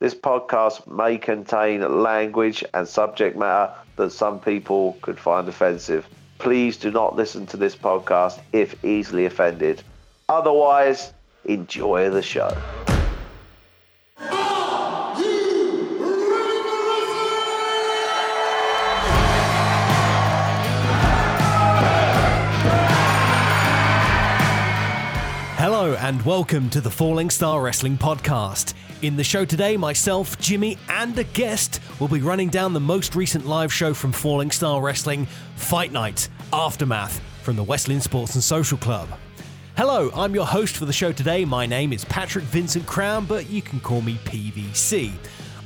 This podcast may contain language and subject matter that some people could find offensive. Please do not listen to this podcast if easily offended. Otherwise, enjoy the show. And welcome to the Falling Starr Wrestling Podcast. In the show today, myself, Jimmy, and a guest will be running down the most recent live show from Falling Starr Wrestling, Fight Night Aftermath, from the West Lynn Sports and Social Club. Hello, I'm your host for the show today. My name is Patrick Vincent Crown, but you can call me PVC.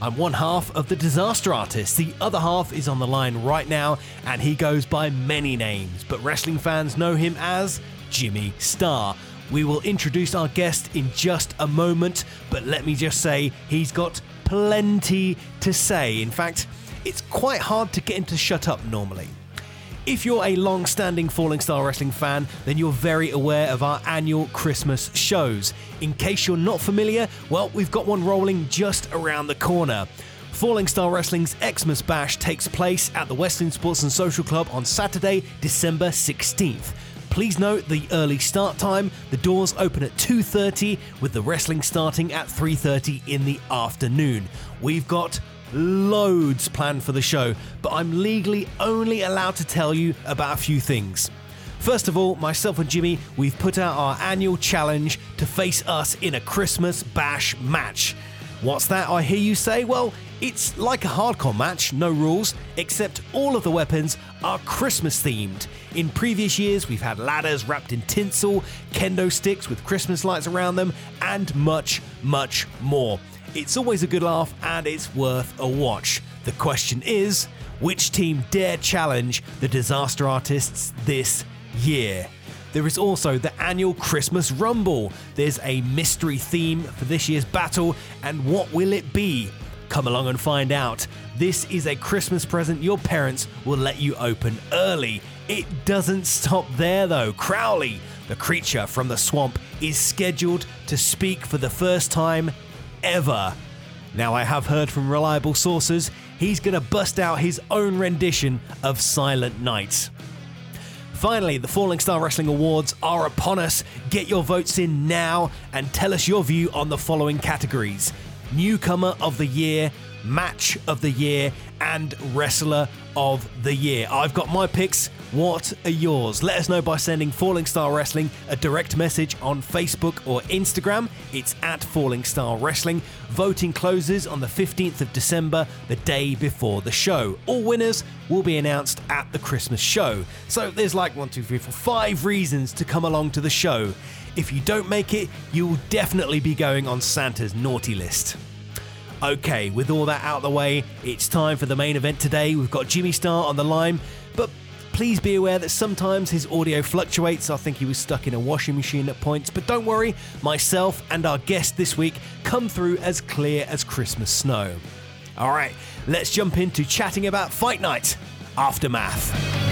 I'm one half of the Disaster Artist. The other half is on the line right now, and he goes by many names, but wrestling fans know him as Jimmy Starr. We will introduce our guest in just a moment, but let me just say he's got plenty to say. In fact, it's quite hard to get him to shut up normally. If you're a long standing Falling Starr Wrestling fan, then you're very aware of our annual Christmas shows. In case you're not familiar, well, we've got one rolling just around the corner. Falling Starr Wrestling's Xmas Bash takes place at the West Lynn Sports and Social Club on Saturday, December 16th. Please note the early start time. The doors open at 2:30 with the wrestling starting at 3:30 in the afternoon. We've got loads planned for the show, but I'm legally only allowed to tell you about a few things. First of all, myself and Jimmy, we've put out our annual challenge to face us in a Christmas bash match. What's that, I hear you say? Well, it's like a hardcore match, no rules, except all of the weapons are Christmas themed. In previous years, we've had ladders wrapped in tinsel, kendo sticks with Christmas lights around them, and much, much more. It's always a good laugh and it's worth a watch. The question is which team dare challenge the disaster artists this year? There is also the annual Christmas Rumble. There's a mystery theme for this year's battle, and what will it be? Come along and find out. This is a Christmas present your parents will let you open early. It doesn't stop there though. Crowley, the creature from the swamp, is scheduled to speak for the first time ever. Now, I have heard from reliable sources he's going to bust out his own rendition of Silent Night. Finally, the Falling Starr Wrestling Awards are upon us. Get your votes in now and tell us your view on the following categories Newcomer of the Year, Match of the Year, and Wrestler of the Year. I've got my picks. What are yours? Let us know by sending Falling Starr Wrestling a direct message on Facebook or Instagram. It's at Falling Starr Wrestling. Voting closes on the 15th of December, the day before the show. All winners will be announced at the Christmas show. So there's like one, two, three, four, five reasons to come along to the show. If you don't make it, you will definitely be going on Santa's naughty list. Okay, with all that out of the way, it's time for the main event today. We've got Jimmy Starr on the line, but please be aware that sometimes his audio fluctuates. I think he was stuck in a washing machine at points, but don't worry, myself and our guest this week come through as clear as Christmas snow. All right, let's jump into chatting about Fight Night Aftermath.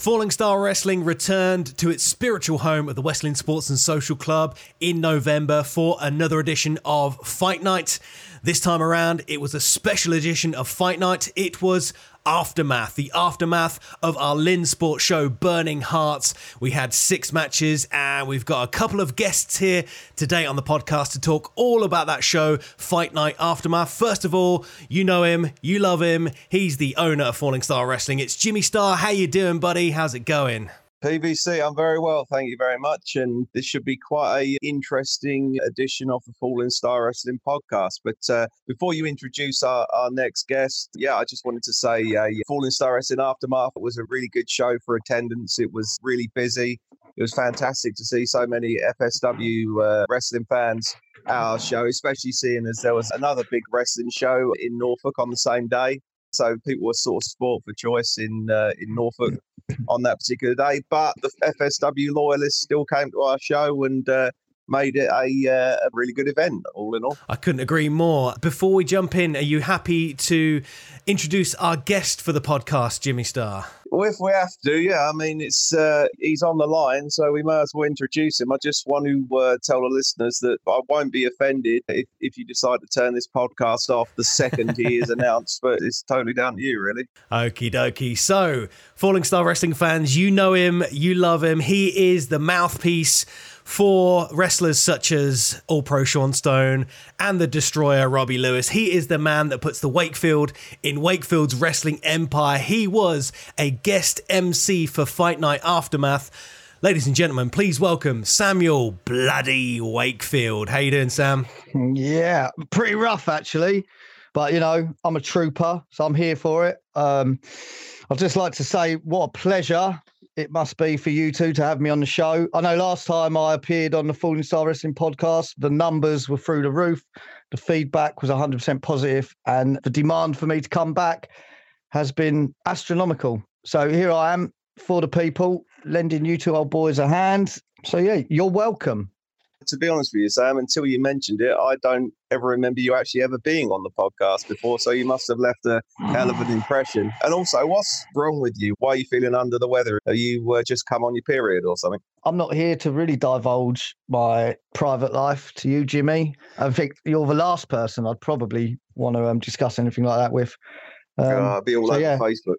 Falling Starr Wrestling returned to its spiritual home at the West Lynn Sports and Social Club in November for another edition of Fight Night. This time around, it was a special edition of Fight Night. It was aftermath, the aftermath of our Lynn Sports show, Burning Hearts. We had six matches, and we've got a couple of guests here today on the podcast to talk all about that show, Fight Night Aftermath. First of all, you know him, you love him. He's the owner of Falling Starr Wrestling. It's Jimmy Starr. How you doing, buddy? How's it going? PVC, I'm very well, thank you very much. And this should be quite a interesting edition of the Falling Starr Wrestling podcast. But uh, before you introduce our, our next guest, yeah, I just wanted to say uh, Falling Starr Wrestling Aftermath was a really good show for attendance. It was really busy. It was fantastic to see so many FSW uh, wrestling fans at our show, especially seeing as there was another big wrestling show in Norfolk on the same day. So people were sort of sport for choice in uh, in Norfolk on that particular day. But the FSW loyalists still came to our show and uh, made it a, uh, a really good event, all in all. I couldn't agree more. Before we jump in, are you happy to introduce our guest for the podcast, Jimmy Starr? Well, if we have to, yeah. I mean, it's uh, he's on the line, so we might as well introduce him. I just want to uh, tell the listeners that I won't be offended if, if you decide to turn this podcast off the second he is announced, but it's totally down to you, really. Okie dokie. So, Falling Starr Wrestling fans, you know him, you love him. He is the mouthpiece for wrestlers such as All Pro Sean Stone and the Destroyer Robbie Lewis. He is the man that puts the Wakefield in Wakefield's wrestling empire. He was a guest MC for Fight Night Aftermath. Ladies and gentlemen, please welcome Samuel Bloody Wakefield. How you doing, Sam? Yeah, pretty rough actually, but you know I'm a trooper, so I'm here for it. Um, I'd just like to say what a pleasure it must be for you two to have me on the show. I know last time I appeared on the Falling Starr Wrestling podcast, the numbers were through the roof. The feedback was 100% positive, and the demand for me to come back has been astronomical. So here I am for the people, lending you two old boys a hand. So yeah, you're welcome to be honest with you, Sam, until you mentioned it, I don't ever remember you actually ever being on the podcast before. So you must have left a hell of an impression. And also, what's wrong with you? Why are you feeling under the weather? Are you uh, just come on your period or something? I'm not here to really divulge my private life to you, Jimmy. I think you're the last person I'd probably want to um, discuss anything like that with. Um, uh, be all so, over yeah. Facebook.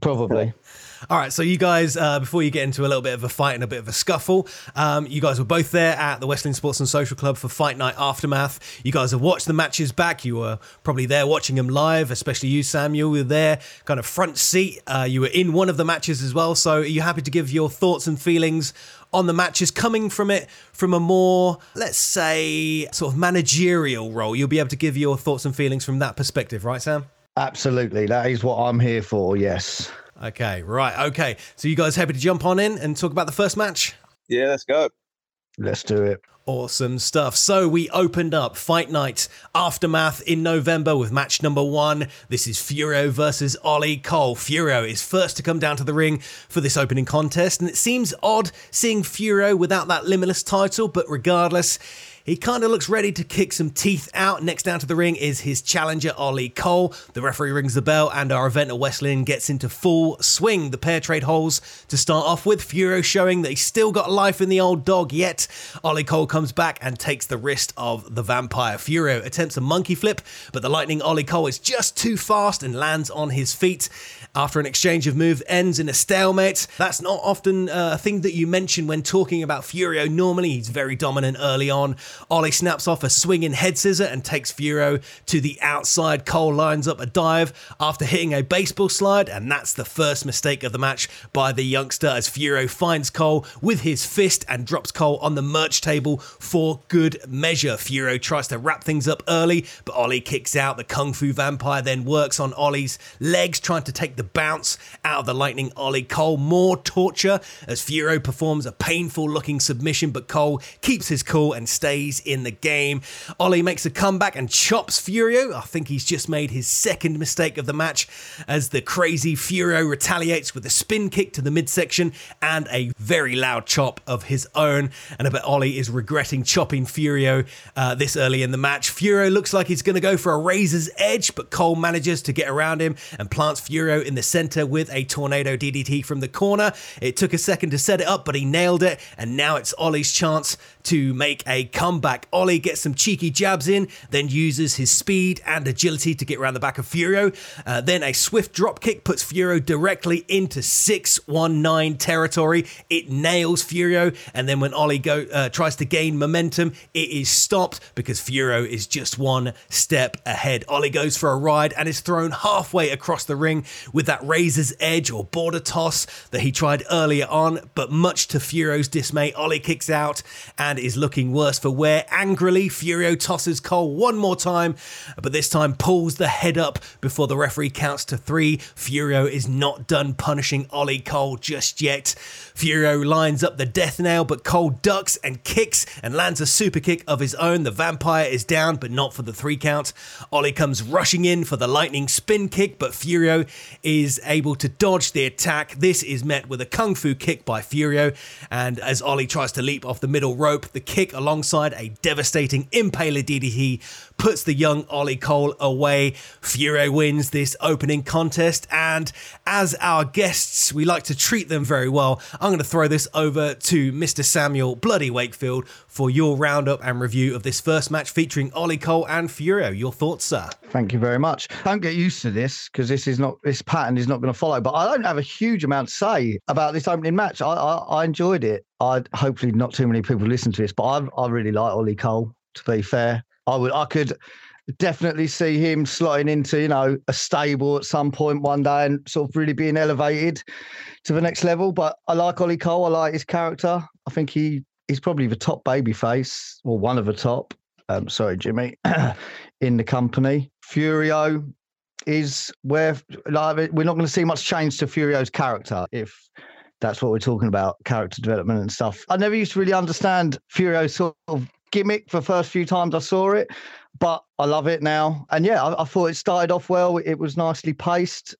Probably. All right, so you guys, uh, before you get into a little bit of a fight and a bit of a scuffle, um, you guys were both there at the West Lynn Sports and Social Club for Fight Night Aftermath. You guys have watched the matches back. You were probably there watching them live, especially you, Samuel. You were there, kind of front seat. Uh, you were in one of the matches as well. So, are you happy to give your thoughts and feelings on the matches coming from it from a more, let's say, sort of managerial role? You'll be able to give your thoughts and feelings from that perspective, right, Sam? Absolutely. That is what I'm here for, yes. Okay, right. Okay. So you guys happy to jump on in and talk about the first match? Yeah, let's go. Let's do it. Awesome stuff. So we opened up Fight Night Aftermath in November with match number one. This is Furio versus Ollie Cole. Furio is first to come down to the ring for this opening contest, and it seems odd seeing Furio without that Limitless title, but regardless, he kind of looks ready to kick some teeth out. Next down to the ring is his challenger, Ollie Cole. The referee rings the bell, and our event at West Lynn gets into full swing. The pair trade holes to start off with. Furio showing that he's still got life in the old dog, yet Ollie Cole comes back and takes the wrist of the vampire. Furio attempts a monkey flip, but the lightning Ollie Cole is just too fast and lands on his feet. After an exchange of move ends in a stalemate. That's not often uh, a thing that you mention when talking about Furio. Normally, he's very dominant early on. Ollie snaps off a swinging head scissor and takes Furio to the outside. Cole lines up a dive after hitting a baseball slide, and that's the first mistake of the match by the youngster as Furio finds Cole with his fist and drops Cole on the merch table for good measure. Furio tries to wrap things up early, but Ollie kicks out. The Kung Fu vampire then works on Ollie's legs, trying to take the bounce out of the lightning Ollie Cole. More torture as Furio performs a painful looking submission, but Cole keeps his cool and stays in the game. Ollie makes a comeback and chops Furio. I think he's just made his second mistake of the match as the crazy Furio retaliates with a spin kick to the midsection and a very loud chop of his own. And I bet Ollie is regretting chopping Furio uh, this early in the match. Furio looks like he's going to go for a razor's edge, but Cole manages to get around him and plants Furio in the center with a tornado DDT from the corner. It took a second to set it up, but he nailed it. And now it's Ollie's chance to make a comeback. Ollie gets some cheeky jabs in, then uses his speed and agility to get around the back of Furio. Uh, then a swift drop kick puts Furio directly into 619 territory. It nails Furio, and then when Ollie go uh, tries to gain momentum, it is stopped because Furio is just one step ahead. Ollie goes for a ride and is thrown halfway across the ring with that razor's edge or border toss that he tried earlier on, but much to Furio's dismay, Ollie kicks out and and is looking worse for wear. Angrily, Furio tosses Cole one more time, but this time pulls the head up before the referee counts to three. Furio is not done punishing Ollie Cole just yet. Furio lines up the death nail, but Cole ducks and kicks and lands a super kick of his own. The vampire is down, but not for the three count. Ollie comes rushing in for the lightning spin kick, but Furio is able to dodge the attack. This is met with a kung fu kick by Furio, and as Ollie tries to leap off the middle rope. The kick alongside a devastating impaler DDT puts the young Ollie Cole away. Furio wins this opening contest, and as our guests, we like to treat them very well. I'm going to throw this over to Mr. Samuel Bloody Wakefield for your roundup and review of this first match featuring Ollie Cole and Furio. Your thoughts, sir? Thank you very much. Don't get used to this because this is not this pattern is not going to follow. But I don't have a huge amount to say about this opening match. I I, I enjoyed it. I hopefully not too many people listen to this, but I I really like Ollie Cole. To be fair, I would I could definitely see him slotting into you know a stable at some point one day and sort of really being elevated to the next level. But I like Ollie Cole. I like his character. I think he he's probably the top baby face or one of the top. Um, sorry, Jimmy, in the company. Furio is where like we're not going to see much change to Furio's character if that's what we're talking about, character development and stuff. I never used to really understand Furio's sort of gimmick for the first few times I saw it, but I love it now. And yeah, I, I thought it started off well. It was nicely paced.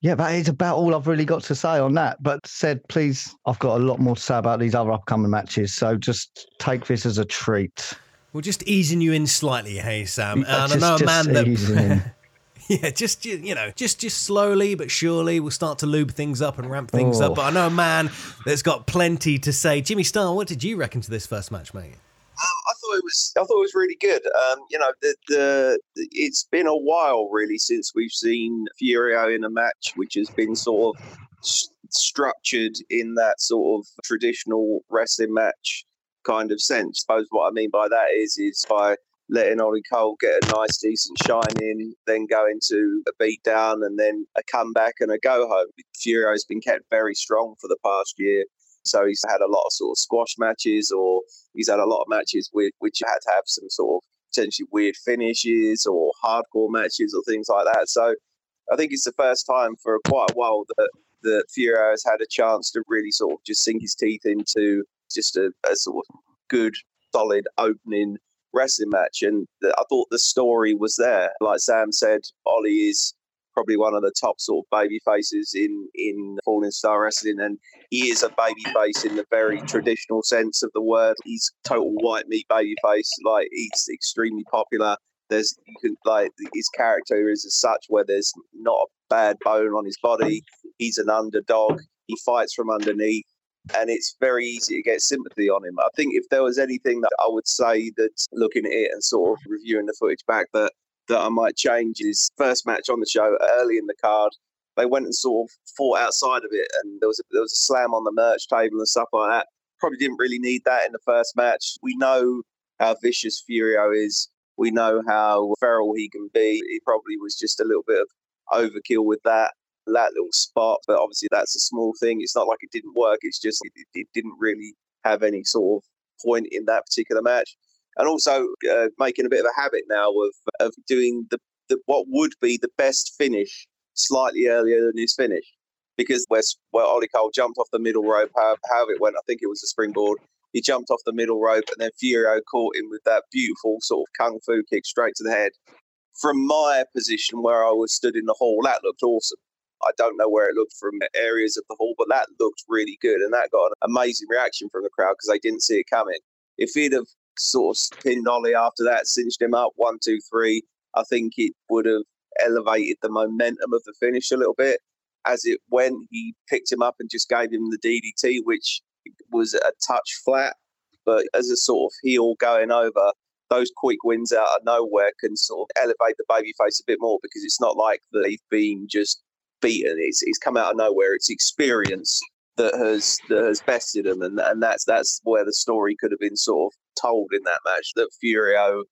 Yeah, that is about all I've really got to say on that. But said, please, I've got a lot more to say about these other upcoming matches. So just take this as a treat. We're just easing you in slightly, hey Sam. Yeah, and just- I know a man that. Yeah, just you you know, just just slowly but surely we'll start to lube things up and ramp things Oh. up. But I know a man that's got plenty to say. Jimmy Starr, what did you reckon to this first match, mate? Um, I thought it was. I thought it was really good. Um, you know, the, the it's been a while really since we've seen Furio in a match which has been sort of s- structured in that sort of traditional wrestling match kind of sense. suppose what I mean by that is is by letting Ollie Cole get a nice decent shine in, then go into a beat down and then a comeback and a go home. Furio's been kept very strong for the past year. So he's had a lot of sort of squash matches, or he's had a lot of matches with, which had to have some sort of potentially weird finishes or hardcore matches or things like that. So I think it's the first time for quite a while that that Furio has had a chance to really sort of just sink his teeth into just a, a sort of good, solid opening wrestling match. And the, I thought the story was there. Like Sam said, Ollie is probably one of the top sort of baby faces in in Falling Starr Wrestling, and he is a baby face in the very traditional sense of the word. He's total white meat baby face. Like he's extremely popular. There's you can like his character is as such where there's not a bad bone on his body. He's an underdog. He fights from underneath. And it's very easy to get sympathy on him. I think if there was anything that I would say that looking at it and sort of reviewing the footage back that that I might change is first match on the show early in the card. They went and sort of fought outside of it, and there was a, there was a slam on the merch table and stuff like that. Probably didn't really need that in the first match. We know how vicious Furio is. We know how feral he can be. He probably was just a little bit of overkill with that that little spot, but obviously that's a small thing. It's not like it didn't work. It's just it, it didn't really have any sort of point in that particular match and also uh, making a bit of a habit now of of doing the, the what would be the best finish slightly earlier than his finish. Because where, where Ollie Cole jumped off the middle rope, how, however it went, I think it was a springboard. He jumped off the middle rope, and then Furio caught him with that beautiful sort of kung fu kick straight to the head. From my position where I was stood in the hall, that looked awesome. I don't know where it looked from areas of the hall, but that looked really good, and that got an amazing reaction from the crowd because they didn't see it coming. If he'd have sort of pinned Ollie after that, cinched him up one, two, three, I think it would have elevated the momentum of the finish a little bit. As it went, he picked him up and just gave him the DDT, which was a touch flat. But as a sort of heel going over, those quick wins out of nowhere can sort of elevate the babyface a bit more because it's not like they've been just beaten. It's, it's come out of nowhere. It's experience that has that has bested him, and and that's that's where the story could have been sort of told in that match. That Furio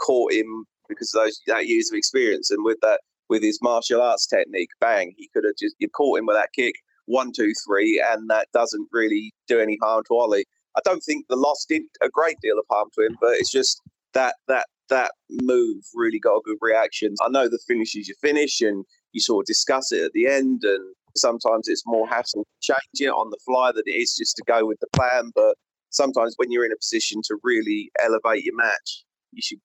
caught him because of those that years of experience, and with that with his martial arts technique, bang, he could have just you caught him with that kick, one, two, three, and that doesn't really do any harm to Ollie. I don't think the loss did a great deal of harm to him, but it's just that that that move really got a good reaction. I know the finish is your finish, and you sort of discuss it at the end, and sometimes it's more hassle to change it on the fly than it is just to go with the plan. But sometimes when you're in a position to really elevate your match, you should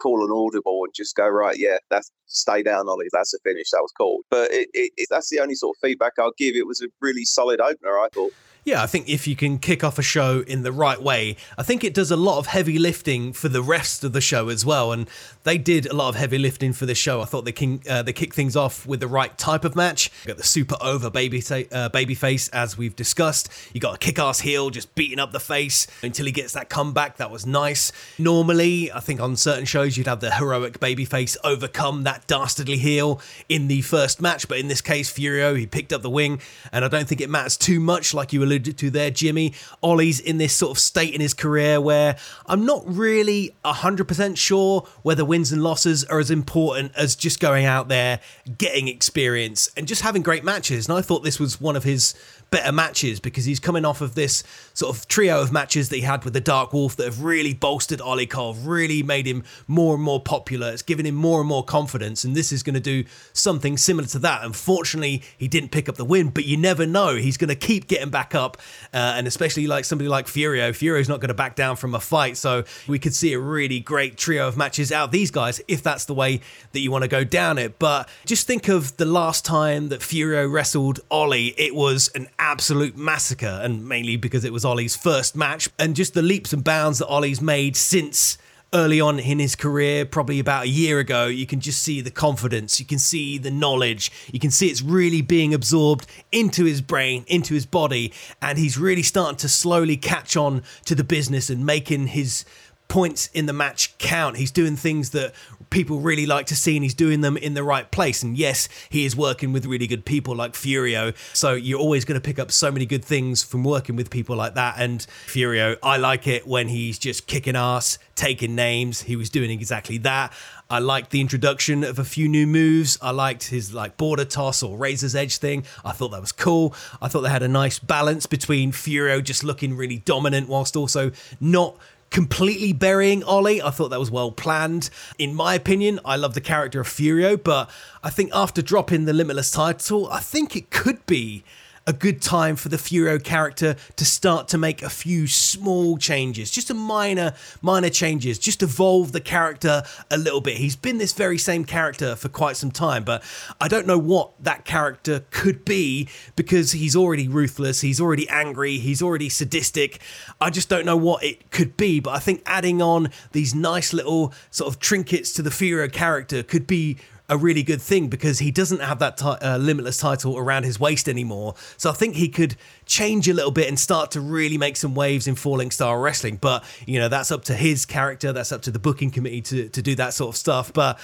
call an audible and just go right. Yeah, that's stay down, Ollie. That's a finish. That was cool. But it, it, that's the only sort of feedback I'll give. It was a really solid opener. I thought. Yeah, I think if you can kick off a show in the right way, I think it does a lot of heavy lifting for the rest of the show as well. And they did a lot of heavy lifting for this show. I thought they can uh, they kicked things off with the right type of match. You got the super over baby uh, baby face as we've discussed. You got a kick ass heel just beating up the face until he gets that comeback. That was nice. Normally, I think on certain shows you'd have the heroic baby face overcome that dastardly heel in the first match, but in this case, Furio he picked up the wing, and I don't think it matters too much, like you alluded to there, Jimmy. Ollie's in this sort of state in his career where I'm not really 100% sure whether wins and losses are as important as just going out there, getting experience, and just having great matches. And I thought this was one of his better matches because he's coming off of this sort of trio of matches that he had with the Dark Wolf that have really bolstered Ollie Cole, really made him more and more popular. It's given him more and more confidence, and this is going to do something similar to that. Unfortunately, he didn't pick up the win, but you never know. He's going to keep getting back up, uh, and especially like somebody like Furio. Furio's not going to back down from a fight, so we could see a really great trio of matches out these guys if that's the way that you want to go down it. But just think of the last time that Furio wrestled Ollie, it was an absolute massacre, and mainly because it was Ollie's first match, and just the leaps and bounds that Ollie's made since early on in his career, probably about a year ago, you can just see the confidence, you can see the knowledge, you can see it's really being absorbed into his brain, into his body, and he's really starting to slowly catch on to the business and making his points in the match count. He's doing things that people really like to see and he's doing them in the right place. And yes, he is working with really good people like Furio. So you're always going to pick up so many good things from working with people like that. And Furio, I like it when he's just kicking ass, taking names. He was doing exactly that. I liked the introduction of a few new moves. I liked his like border toss or razor's edge thing. I thought that was cool. I thought they had a nice balance between Furio just looking really dominant whilst also not completely burying Ollie. I thought that was well planned. In my opinion, I love the character of Furio, but I think after dropping the Limitless title, I think it could be a good time for the Furio character to start to make a few small changes, just a minor, minor changes, just evolve the character a little bit. He's been this very same character for quite some time, but I don't know what that character could be because he's already ruthless, he's already angry, he's already sadistic. I just don't know what it could be, but I think adding on these nice little sort of trinkets to the Furio character could be a really good thing because he doesn't have that uh, limitless title around his waist anymore. So I think he could change a little bit and start to really make some waves in Falling Starr Wrestling. But, you know, that's up to his character, that's up to the booking committee to, to do that sort of stuff. But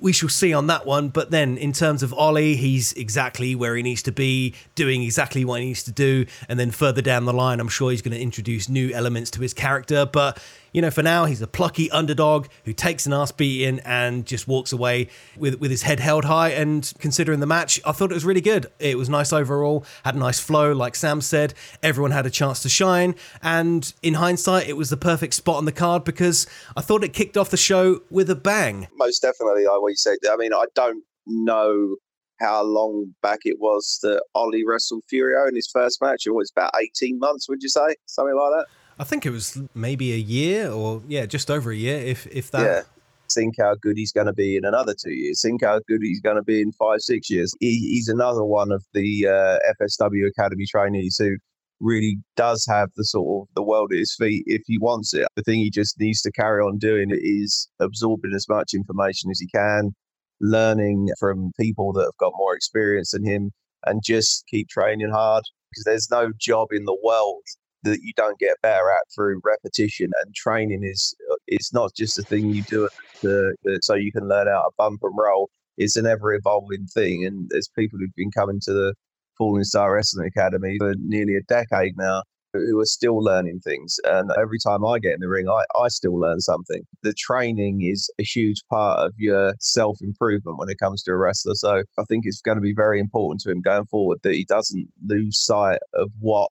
we shall see on that one. But then in terms of Ollie, he's exactly where he needs to be, doing exactly what he needs to do. And then further down the line, I'm sure he's going to introduce new elements to his character. But you know, for now, he's a plucky underdog who takes an ass beating and just walks away with, with his head held high. And considering the match, I thought it was really good. It was nice overall, had a nice flow, like Sam said. Everyone had a chance to shine. And in hindsight, it was the perfect spot on the card because I thought it kicked off the show with a bang. Most definitely, like what you said. I mean, I don't know how long back it was that Ollie wrestled Furio in his first match. It was about 18 months, would you say? Something like that? I think it was maybe a year or yeah, just over a year, if if that. Yeah. Think how good he's going to be in another two years. Think how good he's going to be in five, six years. He, he's another one of the uh, FSW Academy trainees who really does have the sort of the world at his feet if he wants it. The thing he just needs to carry on doing is absorbing as much information as he can, learning from people that have got more experience than him, and just keep training hard because there's no job in the world that you don't get better at through repetition and training is uh, it's not just a thing you do to, so you can learn how to bump and roll. It's an ever evolving thing and there's people who've been coming to the falling starr wrestling academy for nearly a decade now who are still learning things and every time i get in the ring i, I still learn something. The training is a huge part of your self-improvement when it comes to a wrestler so i think it's going to be very important to him going forward that he doesn't lose sight of what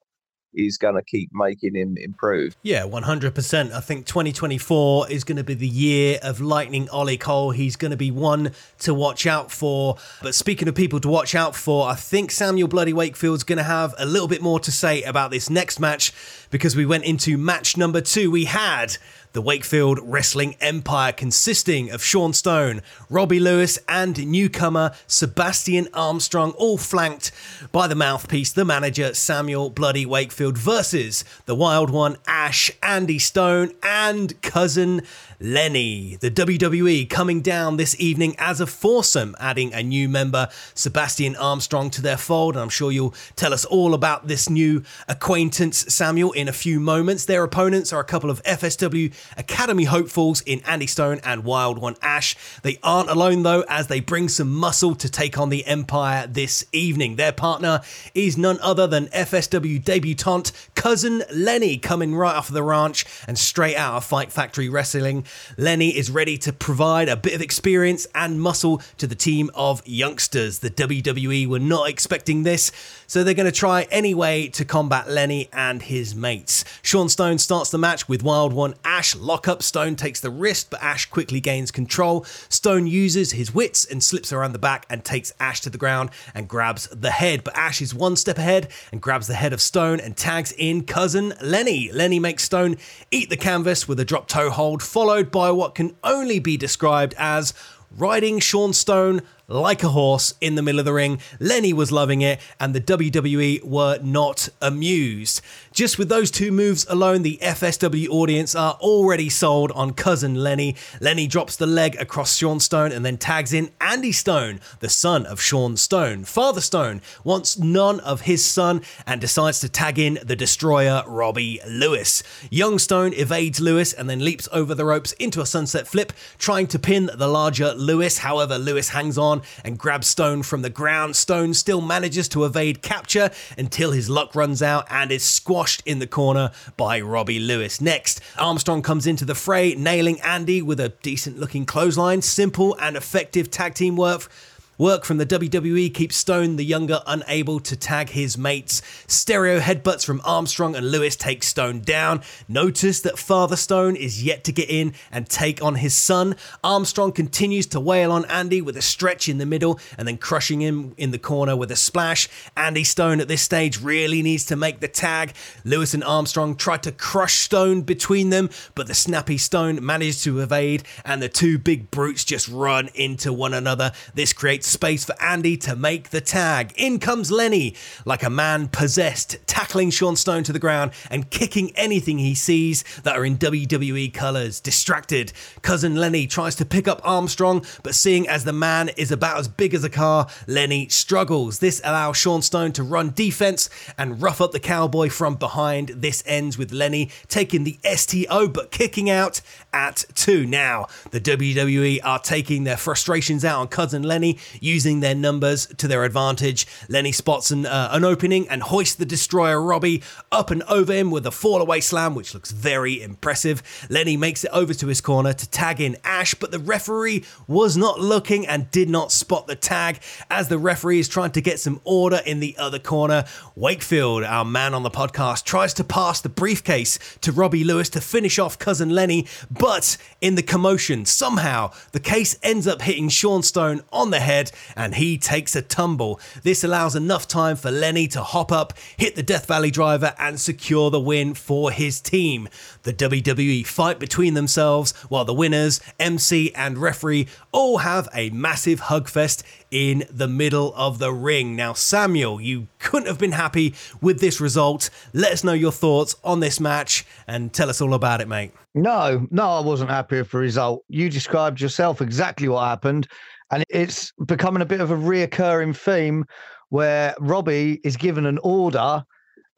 is going to keep making him improve. Yeah, 100%. I think 2024 is going to be the year of Lightning Ollie Cole. He's going to be one to watch out for. But speaking of people to watch out for, I think Samuel Bloody Wakefield's going to have a little bit more to say about this next match because we went into match number two. We had The Wakefield Wrestling Empire, consisting of Sean Stone, Robbie Lewis, and newcomer Sebastian Armstrong, all flanked by the mouthpiece, the manager Samuel Bloody Wakefield, versus the Wild One Ash, Andy Stone, and cousin Lenny. The WWE coming down this evening as a foursome, adding a new member, Sebastian Armstrong, to their fold. And I'm sure you'll tell us all about this new acquaintance, Samuel, in a few moments. Their opponents are a couple of FSW Academy hopefuls in Andy Stone and Wild One Ash. They aren't alone though, as they bring some muscle to take on the Empire this evening. Their partner is none other than FSW debutante cousin Lenny, coming right off the ranch and straight out of Fight Factory Wrestling. Lenny is ready to provide a bit of experience and muscle to the team of youngsters. The WWE were not expecting this, so they're going to try anyway to combat Lenny and his mates. Sean Stone starts the match with Wild One Ash lockup. Stone takes the wrist, but Ash quickly gains control. Stone uses his wits and slips around the back and takes Ash to the ground and grabs the head. But Ash is one step ahead and grabs the head of Stone and tags in cousin Lenny. Lenny makes Stone eat the canvas with a drop toe hold, followed by what can only be described as riding Sean Stone like a horse in the middle of the ring. Lenny was loving it, and the WWE were not amused. Just with those two moves alone, the FSW audience are already sold on cousin Lenny. Lenny drops the leg across Sean Stone and then tags in Andy Stone, the son of Sean Stone. Father Stone wants none of his son and decides to tag in the destroyer Robbie Lewis. Young Stone evades Lewis and then leaps over the ropes into a sunset flip, trying to pin the larger Lewis. However, Lewis hangs on and grabs Stone from the ground. Stone still manages to evade capture until his luck runs out and is squashed in the corner by Robbie Lewis. Next, Armstrong comes into the fray, nailing Andy with a decent looking clothesline. Simple and effective tag team work Work from the WWE keeps Stone the Younger unable to tag his mates. Stereo headbutts from Armstrong and Lewis take Stone down. Notice that Father Stone is yet to get in and take on his son. Armstrong continues to wail on Andy with a stretch in the middle and then crushing him in the corner with a splash. Andy Stone at this stage really needs to make the tag. Lewis and Armstrong try to crush Stone between them, but the snappy Stone manages to evade and the two big brutes just run into one another. This creates space for Andy to make the tag. In comes Lenny, like a man possessed, tackling Sean Stone to the ground and kicking anything he sees that are in WWE colours. Distracted, cousin Lenny tries to pick up Armstrong, but seeing as the man is about as big as a car, Lenny struggles. This allows Sean Stone to run defense and rough up the cowboy from behind. This ends with Lenny taking the STO but kicking out at two. Now, the WWE are taking their frustrations out on cousin Lenny using their numbers to their advantage. Lenny spots an, uh, an opening and hoists the destroyer Robbie up and over him with a fall away slam, which looks very impressive. Lenny makes it over to his corner to tag in Ash, but the referee was not looking and did not spot the tag as the referee is trying to get some order in the other corner. Wakefield, our man on the podcast, tries to pass the briefcase to Robbie Lewis to finish off cousin Lenny, but in the commotion, somehow the case ends up hitting Sean Stone on the head and he takes a tumble. This allows enough time for Lenny to hop up, hit the Death Valley driver, and secure the win for his team. The WWE fight between themselves while the winners, MC, and referee all have a massive hugfest in the middle of the ring. Now, Samuel, you couldn't have been happy with this result. Let us know your thoughts on this match and tell us all about it, mate. No, no, I wasn't happy with the result. You described yourself exactly what happened. And it's becoming a bit of a reoccurring theme where Robbie is given an order,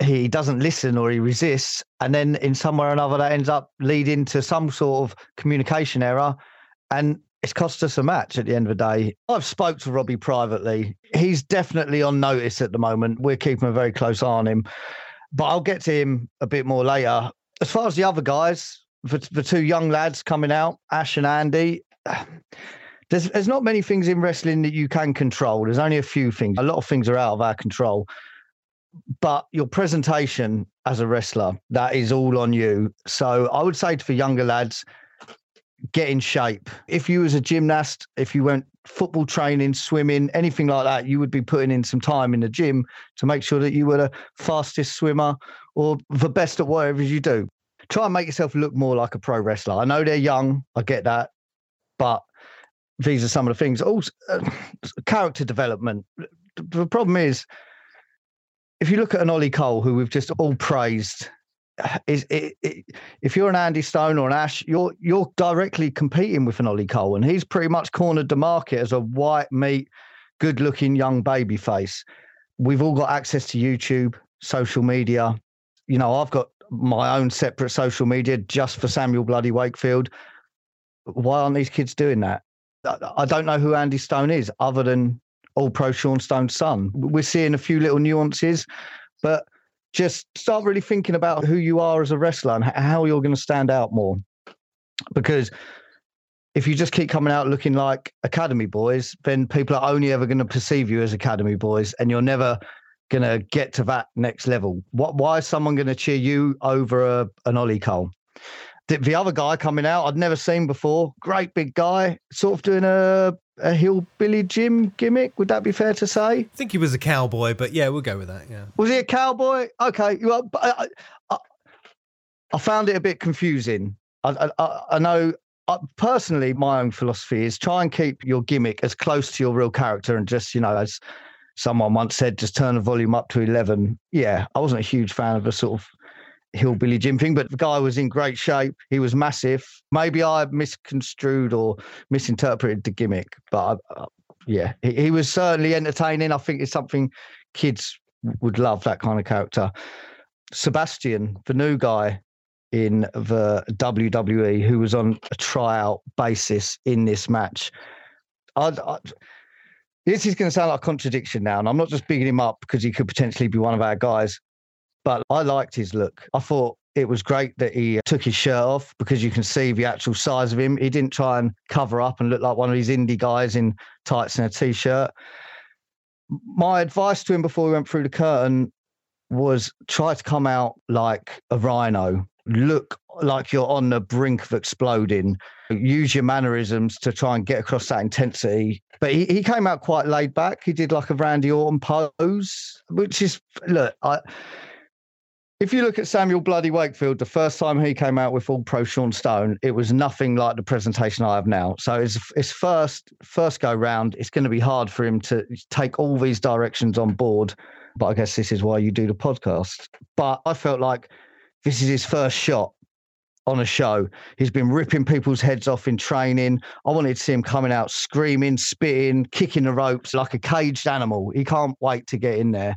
he doesn't listen or he resists, and then in somewhere or another that ends up leading to some sort of communication error. And it's cost us a match at the end of the day. I've spoke to Robbie privately. He's definitely on notice at the moment. We're keeping a very close eye on him. But I'll get to him a bit more later. As far as the other guys, the, the two young lads coming out, Ash and Andy, there's there's not many things in wrestling that you can control. There's only a few things. A lot of things are out of our control. But your presentation as a wrestler, that is all on you. So I would say to the younger lads, get in shape. If you was a gymnast, if you went football training, swimming, anything like that, you would be putting in some time in the gym to make sure that you were the fastest swimmer or the best at whatever you do try and make yourself look more like a pro wrestler. I know they're young, I get that, but these are some of the things. Also, uh, character development. The problem is, if you look at an Ollie Cole, who we've just all praised, is it, it, if you're an Andy Stone or an Ash, you're you're directly competing with an Ollie Cole, and he's pretty much cornered the market as a white meat, good-looking young baby face. We've all got access to YouTube, social media. You know, I've got my own separate social media just for Samuel Bloody Wakefield. Why aren't these kids doing that? I don't know who Andy Stone is other than all pro Sean Stone's son. We're seeing a few little nuances, but just start really thinking about who you are as a wrestler and how you're going to stand out more. Because if you just keep coming out looking like academy boys, then people are only ever going to perceive you as academy boys, and you're never going to get to that next level. What? Why is someone going to cheer you over a, an Ollie Cole? The, the other guy coming out, I'd never seen before. Great big guy, sort of doing a a hillbilly Jim gimmick. Would that be fair to say? I think he was a cowboy, but yeah, we'll go with that. Yeah. Was he a cowboy? Okay. Well, I, I, I found it a bit confusing. I, I, I know uh, personally, my own philosophy is try and keep your gimmick as close to your real character and just, you know, as someone once said, just turn the volume up to 11. Yeah, I wasn't a huge fan of the sort of hillbilly Jim thing, but the guy was in great shape. He was massive. Maybe I misconstrued or misinterpreted the gimmick, but uh, yeah, he, he, was certainly entertaining. I think it's something kids would love that kind of character. Sebastian, the new guy in the WWE, who was on a tryout basis in this match. I, I, this is going to sound like a contradiction now, and I'm not just bigging him up because he could potentially be one of our guys. But I liked his look. I thought it was great that he uh, took his shirt off because you can see the actual size of him. He didn't try and cover up and look like one of these indie guys in tights and a t shirt. My advice to him before we went through the curtain was try to come out like a rhino, look like you're on the brink of exploding, use your mannerisms to try and get across that intensity. But he, he came out quite laid back. He did like a Randy Orton pose, which is, look, I if you look at Samuel Bloody Wakefield, the first time he came out with All Pro Sean Stone, it was nothing like the presentation I have now. So it's his first first go round. It's going to be hard for him to take all these directions on board. But I guess this is why you do the podcast. But I felt like this is his first shot on a show. He's been ripping people's heads off in training. I wanted to see him coming out screaming, spitting, kicking the ropes like a caged animal. He can't wait to get in there.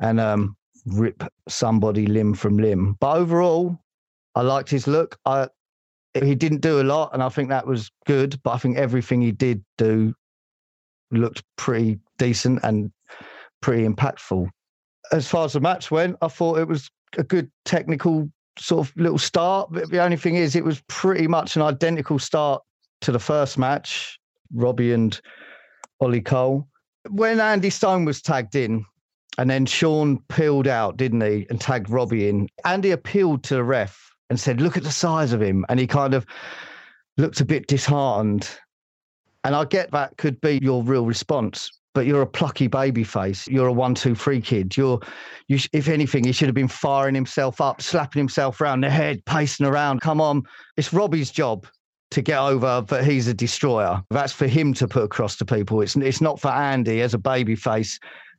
And um, rip somebody limb from limb. But overall, I liked his look. I he didn't do a lot, and I think that was good. But I think everything he did do looked pretty decent and pretty impactful. As far as the match went, I thought it was a good technical sort of little start. But the only thing is, it was pretty much an identical start to the first match, Robbie and Ollie Cole. When Andy Stone was tagged in, and then Sean peeled out, didn't he, and tagged Robbie in. Andy appealed to the ref and said, Look at the size of him. And he kind of looked a bit disheartened. And I get that could be your real response, but you're a plucky baby face. You're a one, two, three kid. You're, you, if anything, he should have been firing himself up, slapping himself around the head, pacing around. Come on. It's Robbie's job to get over that he's a destroyer. That's for him to put across to people. It's, it's not for Andy as a baby face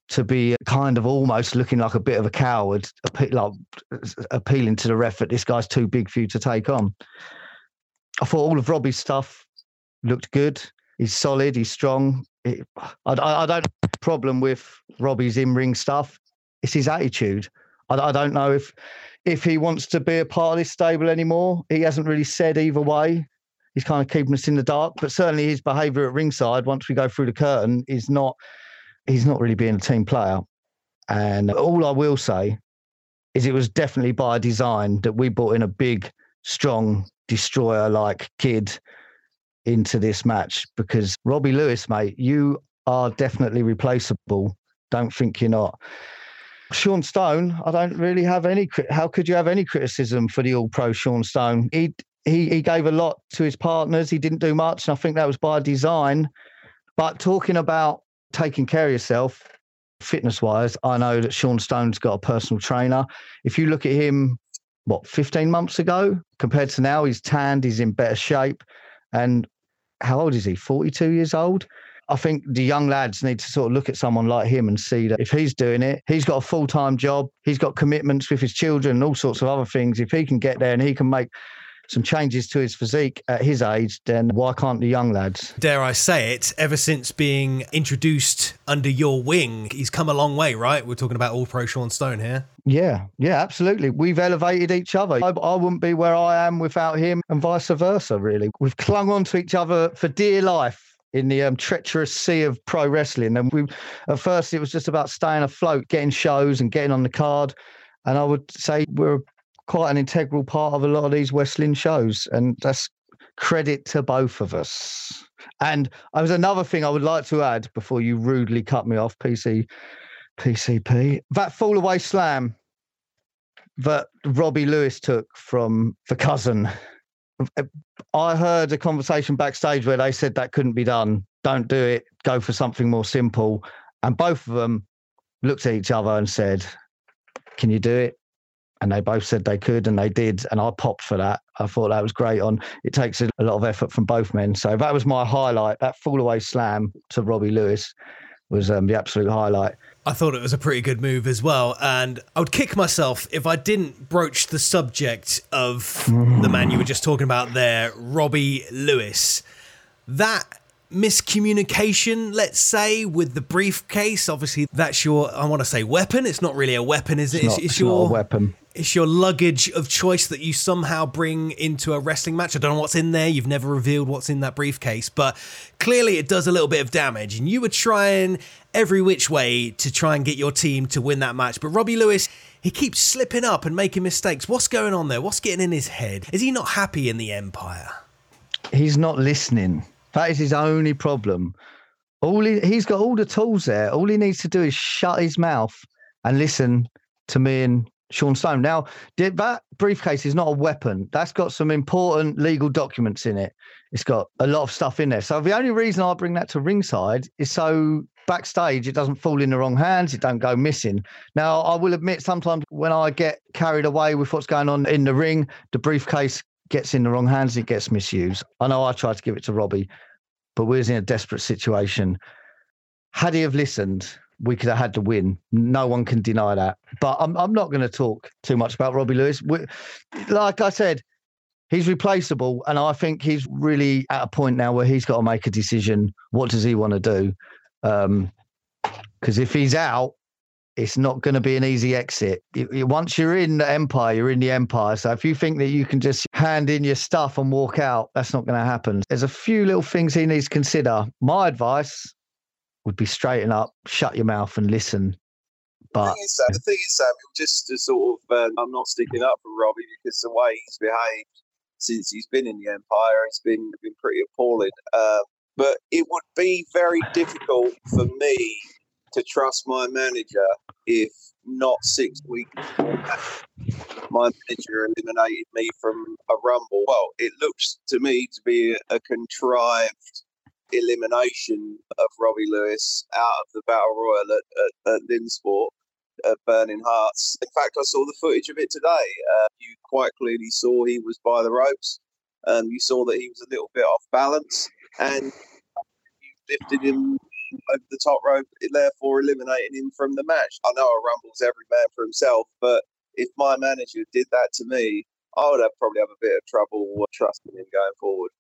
to be kind of almost looking like a bit of a coward, like appealing to the ref that this guy's too big for you to take on. I thought all of Robbie's stuff looked good. He's solid. He's strong. It, I, I, don't have a problem with Robbie's in ring stuff. It's his attitude. I, I don't know if if he wants to be a part of this stable anymore. He hasn't really said either way. He's kind of keeping us in the dark. But certainly his behaviour at ringside, once we go through the curtain, is not he's not really being a team player. And all I will say is it was definitely by design that we brought in a big, strong destroyer like kid into this match because Robbie Lewis, mate, you are definitely replaceable. Don't think you're not. Sean Stone, I don't really have any. How could you have any criticism for the All Pro Sean Stone? He he he gave a lot to his partners. He didn't do much, and I think that was by design. But talking about taking care of yourself, fitness wise, I know that Sean Stone's got a personal trainer. If you look at him what 15 months ago compared to now. He's tanned, he's in better shape, and how old is he? 42 years old. I think the young lads need to sort of look at someone like him and see that if he's doing it, he's got a full time job, he's got commitments with his children and all sorts of other things. If he can get there and he can make some changes to his physique at his age, then why can't the young lads? Dare I say it, ever since being introduced under your wing, he's come a long way, right? We're talking about all pro Sean Stone here. Yeah, yeah, absolutely. We've elevated each other. I, I, wouldn't be where I am without him, and vice versa, really. We've clung on to each other for dear life in the um, treacherous sea of pro wrestling. And we, at first, it was just about staying afloat, getting shows and getting on the card. And I would say we're quite an integral part of a lot of these wrestling shows, and that's credit to both of us. And uh, there was another thing I would like to add before you rudely cut me off, PC, PCP. That fall away slam that Robbie Lewis took from the cousin. I heard a conversation backstage where they said that couldn't be done. Don't do it. Go for something more simple. And both of them looked at each other and said, Can you do it? And they both said they could and they did and i popped for that i thought that was great on it takes a lot of effort from both men so that was my highlight that fall away slam to robbie lewis was um, the absolute highlight I thought it was a pretty good move as well. And I would kick myself if I didn't broach the subject of the man you were just talking about there, Robbie Lewis. That miscommunication, let's say, with the briefcase. Obviously, that's your, I want to say weapon. It's not really a weapon, is it? It's, it's, it's your weapon. It's your luggage of choice that you somehow bring into a wrestling match. I don't know what's in there. You've never revealed what's in that briefcase, but clearly it does a little bit of damage. And you were trying every which way to try and get your team to win that match. But Robbie Lewis, he keeps slipping up and making mistakes. What's going on there? What's getting in his head? Is he not happy in the Empire? He's not listening. That is his only problem. All he, he's got all the tools there. All he needs to do is shut his mouth and listen to me and Sean Stone. Now, that briefcase is not a weapon. That's got some important legal documents in it. It's got a lot of stuff in there. So the only reason I bring that to ringside is so backstage it doesn't fall in the wrong hands. It don't go missing. Now, I will admit sometimes when I get carried away with what's going on in the ring, the briefcase gets in the wrong hands, it gets misused. I know I tried to give it to Robbie, but we was in a desperate situation. Had he have listened, we could have had the win. No one can deny that. But I'm I'm not going to talk too much about Robbie Lewis. We, like I said, he's replaceable, and I think he's really at a point now where he's got to make a decision. What does he want to do? Because um, if he's out, it's not going to be an easy exit. once you're in the empire, you're in the empire. So if you think that you can just hand in your stuff and walk out, that's not going to happen. There's a few little things he needs to consider. My advice would be straighten up, shut your mouth, and listen. But the thing is, the thing is just to sort of, uh, I'm not sticking up for Robbie because the way he's behaved since he's been in the empire, it's been been pretty appalling. Uh, but it would be very difficult for me to trust my manager if not six weeks my manager eliminated me from a rumble. Well, it looks to me to be a contrived elimination of Robbie Lewis out of the Battle Royal at, at, at Lynnsport at Burning Hearts. In fact, I saw the footage of it today. Uh, you quite clearly saw he was by the ropes. Um, you saw that he was a little bit off balance, and you lifted him over the top rope, therefore eliminating him from the match. I know a rumble's every man for himself, but if my manager did that to me, I would have probably have a bit of trouble trusting him going forward.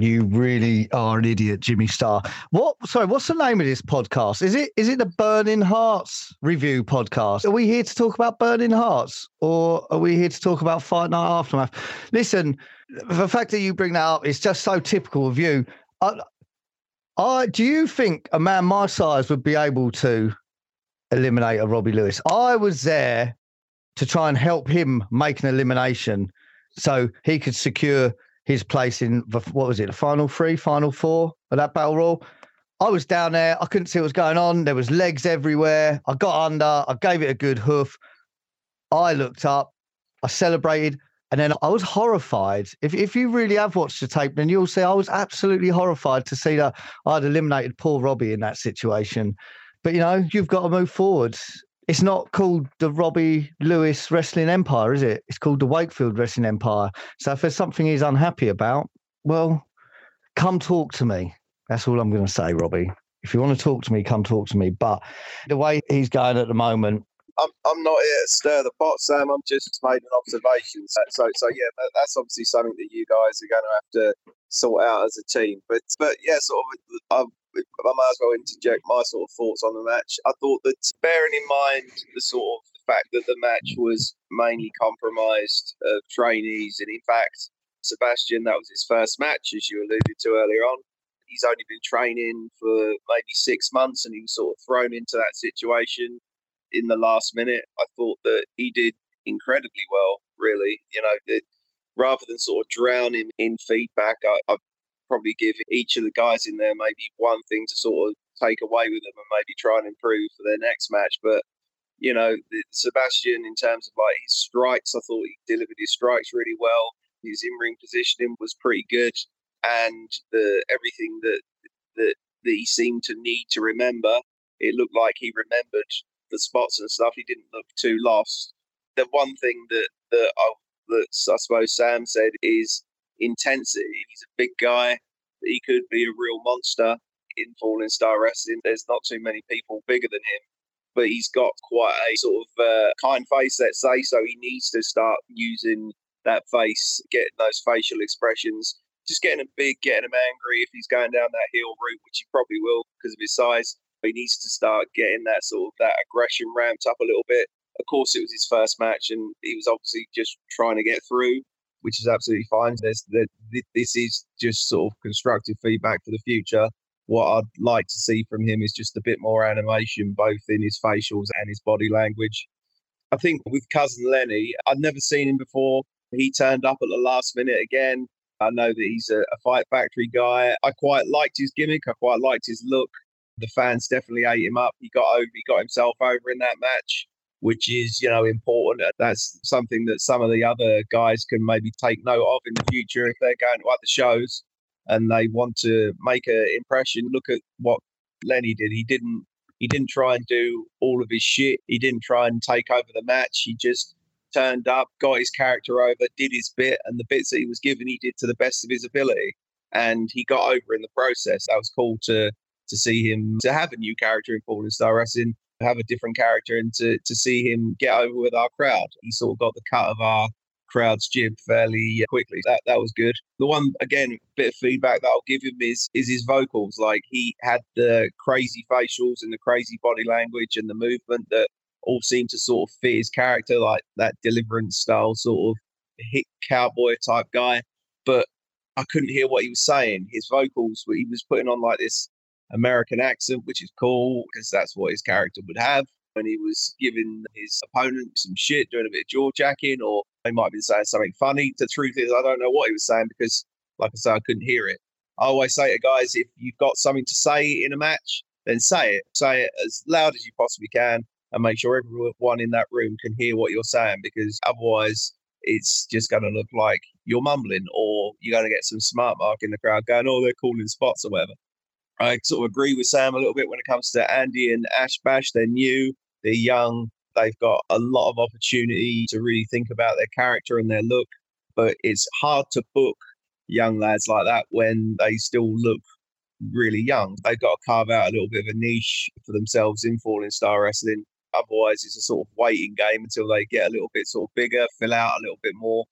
You really are an idiot, Jimmy Starr. What? Sorry, what's the name of this podcast? Is it is it the Burning Hearts review podcast? Are we here to talk about Burning Hearts, or are we here to talk about Fight Night Aftermath? Listen, the fact that you bring that up is just so typical of you. I, I, do you think a man my size would be able to eliminate a Robbie Lewis? I was there to try and help him make an elimination so he could secure his place in the, what was it, the final three, final four of that battle royal. I was down there. I couldn't see what was going on. There was legs everywhere. I got under. I gave it a good hoof. I looked up. I celebrated. And then I was horrified. If if you really have watched the tape, then you'll see I was absolutely horrified to see that I'd eliminated Paul Robbie in that situation. But you know, you've got to move forward. It's not called the Robbie Lewis Wrestling Empire, is it? It's called the Wakefield Wrestling Empire. So if there's something he's unhappy about, well, come talk to me. That's all I'm going to say, Robbie. If you want to talk to me, come talk to me. But the way he's going at the moment, I'm, I'm not here to stir the pot, Sam. I'm just making observations. So, so yeah, that, that's obviously something that you guys are going to have to sort out as a team. But, but yeah, sort of, I, I might as well interject my sort of thoughts on the match. I thought that, bearing in mind the sort of the fact that the match was mainly compromised of trainees, and in fact, Sebastian, that was his first match, as you alluded to earlier on. He's only been training for maybe six months, and he was sort of thrown into that situation in the last minute. I thought that he did incredibly well, really. You know, that rather than sort of drown him in feedback, I, I probably give each of the guys in there maybe one thing to sort of take away with them and maybe try and improve for their next match. But you know, Sebastian, in terms of like his strikes, I thought he delivered his strikes really well. His in-ring positioning was pretty good, and the everything that that that he seemed to need to remember, it looked like he remembered the spots and stuff. He didn't look too lost. The one thing that that I, that I suppose Sam said is intensity. He's a big guy. He could be a real monster in Falling Starr Wrestling. There's not too many people bigger than him, but he's got quite a sort of uh, kind face, let's say. So he needs to start using that face, getting those facial expressions, just getting him big, getting him angry if he's going down that heel route, which he probably will because of his size. He needs to start getting that sort of that aggression ramped up a little bit. Of course, it was his first match, and he was obviously just trying to get through which is absolutely fine. There's, there, this is just sort of constructive feedback for the future. What I'd like to see from him is just a bit more animation, both in his facials and his body language. I think with cousin Lenny, I'd never seen him before. He turned up at the last minute again. I know that he's a, a Fight Factory guy. I quite liked his gimmick. I quite liked his look. The fans definitely ate him up. He got over. He got himself over in that match which is you know important. Uh, that's something that some of the other guys can maybe take note of in the future if they're going to other shows and they want to make an impression. Look at what Lenny did. He didn't he didn't try and do all of his shit. He didn't try and take over the match. He just turned up, got his character over, did his bit, and the bits that he was given, he did to the best of his ability. And he got over in the process. That was cool to to see him to have a new character in Falling Starr Wrestling have a different character and to, to see him get over with our crowd. He sort of got the cut of our crowd's jib fairly uh, quickly. That that was good. The one again, bit of feedback that I'll give him is is his vocals. Like he had the crazy facials and the crazy body language and the movement that all seemed to sort of fit his character, like that deliverance style sort of hit cowboy type guy. But I couldn't hear what he was saying. His vocals, he was putting on like this American accent, which is cool because that's what his character would have. When he was giving his opponent some shit, doing a bit of jaw jacking, or he might been saying something funny. The truth is, I don't know what he was saying because, like I said, I couldn't hear it. I always say to guys, if you've got something to say in a match, then say it. Say it as loud as you possibly can and make sure everyone in that room can hear what you're saying because otherwise it's just going to look like you're mumbling or you're going to get some smart mark in the crowd going, oh, they're calling spots or whatever. I sort of agree with Sam a little bit when it comes to Andy and Ash Bash. They're new, they're young, they've got a lot of opportunity to really think about their character and their look. But it's hard to book young lads like that when they still look really young. They've got to carve out a little bit of a niche for themselves in Falling Starr Wrestling. Otherwise, it's a sort of waiting game until they get a little bit sort of bigger, fill out a little bit more.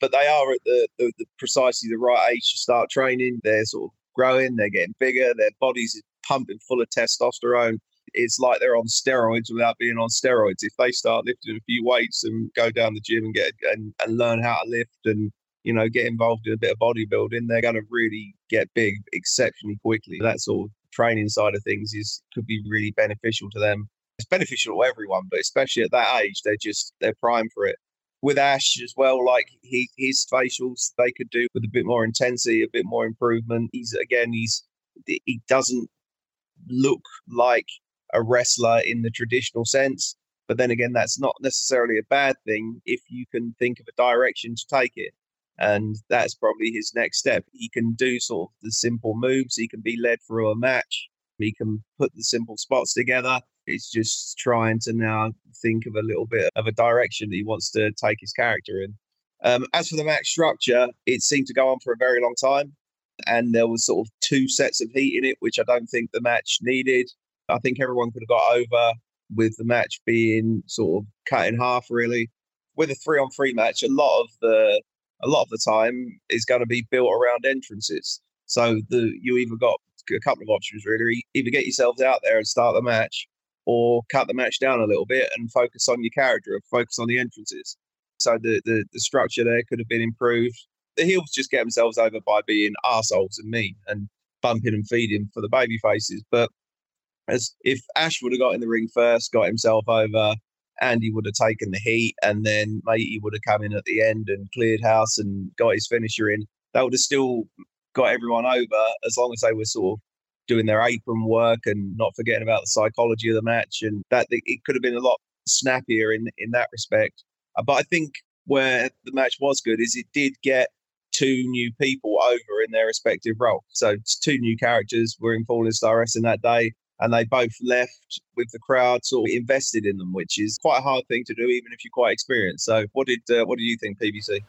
But they are at the, the, the precisely the right age to start training. They're sort of growing, they're getting bigger, their bodies are pumping full of testosterone. It's like they're on steroids without being on steroids. If they start lifting a few weights and go down the gym and get and, and learn how to lift and you know get involved in a bit of bodybuilding, they're going to really get big exceptionally quickly. That sort of training side of things is could be really beneficial to them. It's beneficial to everyone, but especially at that age, they're just they're prime for it with Ash as well, like he, his facials, they could do with a bit more intensity, a bit more improvement. He's again, he's he doesn't look like a wrestler in the traditional sense, but then again, that's not necessarily a bad thing if you can think of a direction to take it. And that's probably his next step. He can do sort of the simple moves. He can be led through a match. He can put the simple spots together. It's just trying to now think of a little bit of a direction that he wants to take his character in. Um, as for the match structure, it seemed to go on for a very long time, and there was sort of two sets of heat in it, which I don't think the match needed. I think everyone could have got over with the match being sort of cut in half, really. With a three on three match, a lot of the a lot of the time is going to be built around entrances. So the you either got a couple of options really. Either get yourselves out there and start the match, or cut the match down a little bit and focus on your character and focus on the entrances. So the, the, the structure there could have been improved. The heels just get themselves over by being assholes and mean and bumping and feeding for the baby faces. But as if Ash would have got in the ring first, got himself over, Andy would have taken the heat, and then Matey would have come in at the end and cleared house and got his finisher in. That would have still got everyone over as long as they were sort of doing their apron work and not forgetting about the psychology of the match. And that it could have been a lot snappier in in that respect. Uh, but I think where the match was good is it did get two new people over in their respective roles. So two new characters were in Falling Starr Wrestling that day, and they both left with the crowd sort of invested in them, which is quite a hard thing to do, even if you're quite experienced. So, what did uh, what do you think, PVC?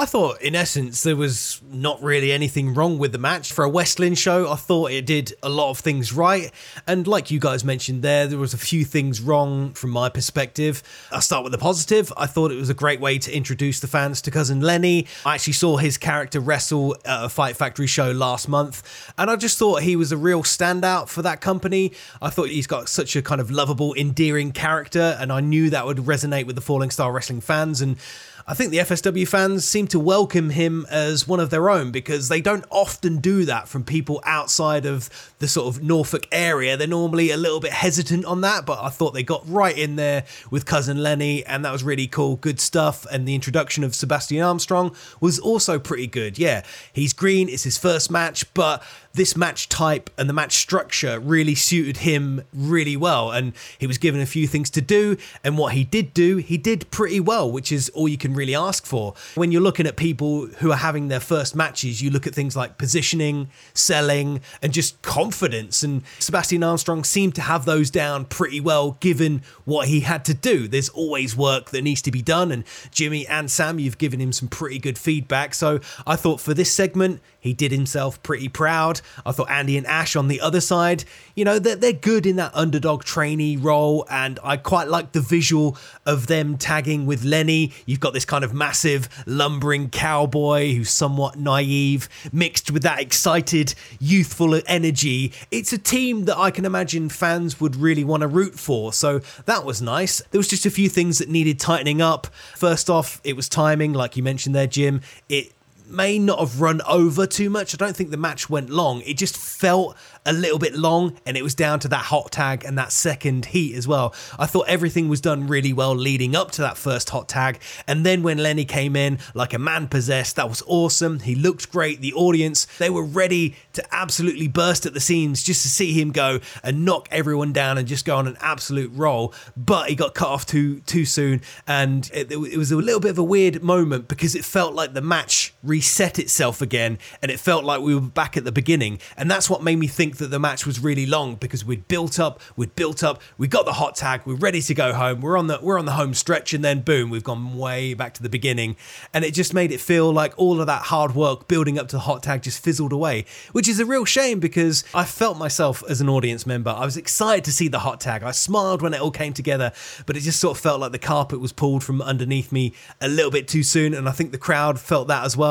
I thought, in essence, there was not really anything wrong with the match. For a West show, I thought it did a lot of things right. And like you guys mentioned there, there was a few things wrong from my perspective. I'll start with the positive. I thought it was a great way to introduce the fans to Cousin Lenny. I actually saw his character wrestle at a Fight Factory show last month, and I just thought he was a real standout for that company. I thought he's got such a kind of lovable, endearing character, and I knew that would resonate with the Falling Starr Wrestling fans. And I think the FSW fans seem to welcome him as one of their own because they don't often do that from people outside of the sort of Norfolk area. They're normally a little bit hesitant on that, but I thought they got right in there with Cousin Lenny, and that was really cool. Good stuff. And the introduction of Sebastian Armstrong was also pretty good. Yeah, he's green, it's his first match, but this match type and the match structure really suited him really well. And he was given a few things to do. And what he did do, he did pretty well, which is all you can really ask for. When you're looking at people who are having their first matches, you look at things like positioning, selling, and just confidence. And Sebastian Armstrong seemed to have those down pretty well given what he had to do. There's always work that needs to be done. And Jimmy and Sam, you've given him some pretty good feedback. So I thought for this segment, he did himself pretty proud. I thought Andy and Ash on the other side, you know, they're, they're good in that underdog trainee role. And I quite like the visual of them tagging with Lenny. You've got this kind of massive, lumbering cowboy who's somewhat naive, mixed with that excited, youthful energy. It's a team that I can imagine fans would really want to root for. So that was nice. There was just a few things that needed tightening up. First off, it was timing, like you mentioned there, Jim. It may not have run over too much. I don't think the match went long. It just felt a little bit long, and it was down to that hot tag and that second heat as well. I thought everything was done really well leading up to that first hot tag, and then when Lenny came in like a man possessed, that was awesome. He looked great. The audience, they were ready to absolutely burst at the seams just to see him go and knock everyone down and just go on an absolute roll. But he got cut off too too soon, and it, it was a little bit of a weird moment because it felt like the match reset itself again, and it felt like we were back at the beginning, and that's what made me think that the match was really long because we'd built up, we'd built up, we got the hot tag, we're ready to go home. We're on the we're on the home stretch, and then boom, we've gone way back to the beginning, and it just made it feel like all of that hard work building up to the hot tag just fizzled away, which is a real shame because I felt myself as an audience member. I was excited to see the hot tag. I smiled when it all came together, but it just sort of felt like the carpet was pulled from underneath me a little bit too soon, and I think the crowd felt that as well.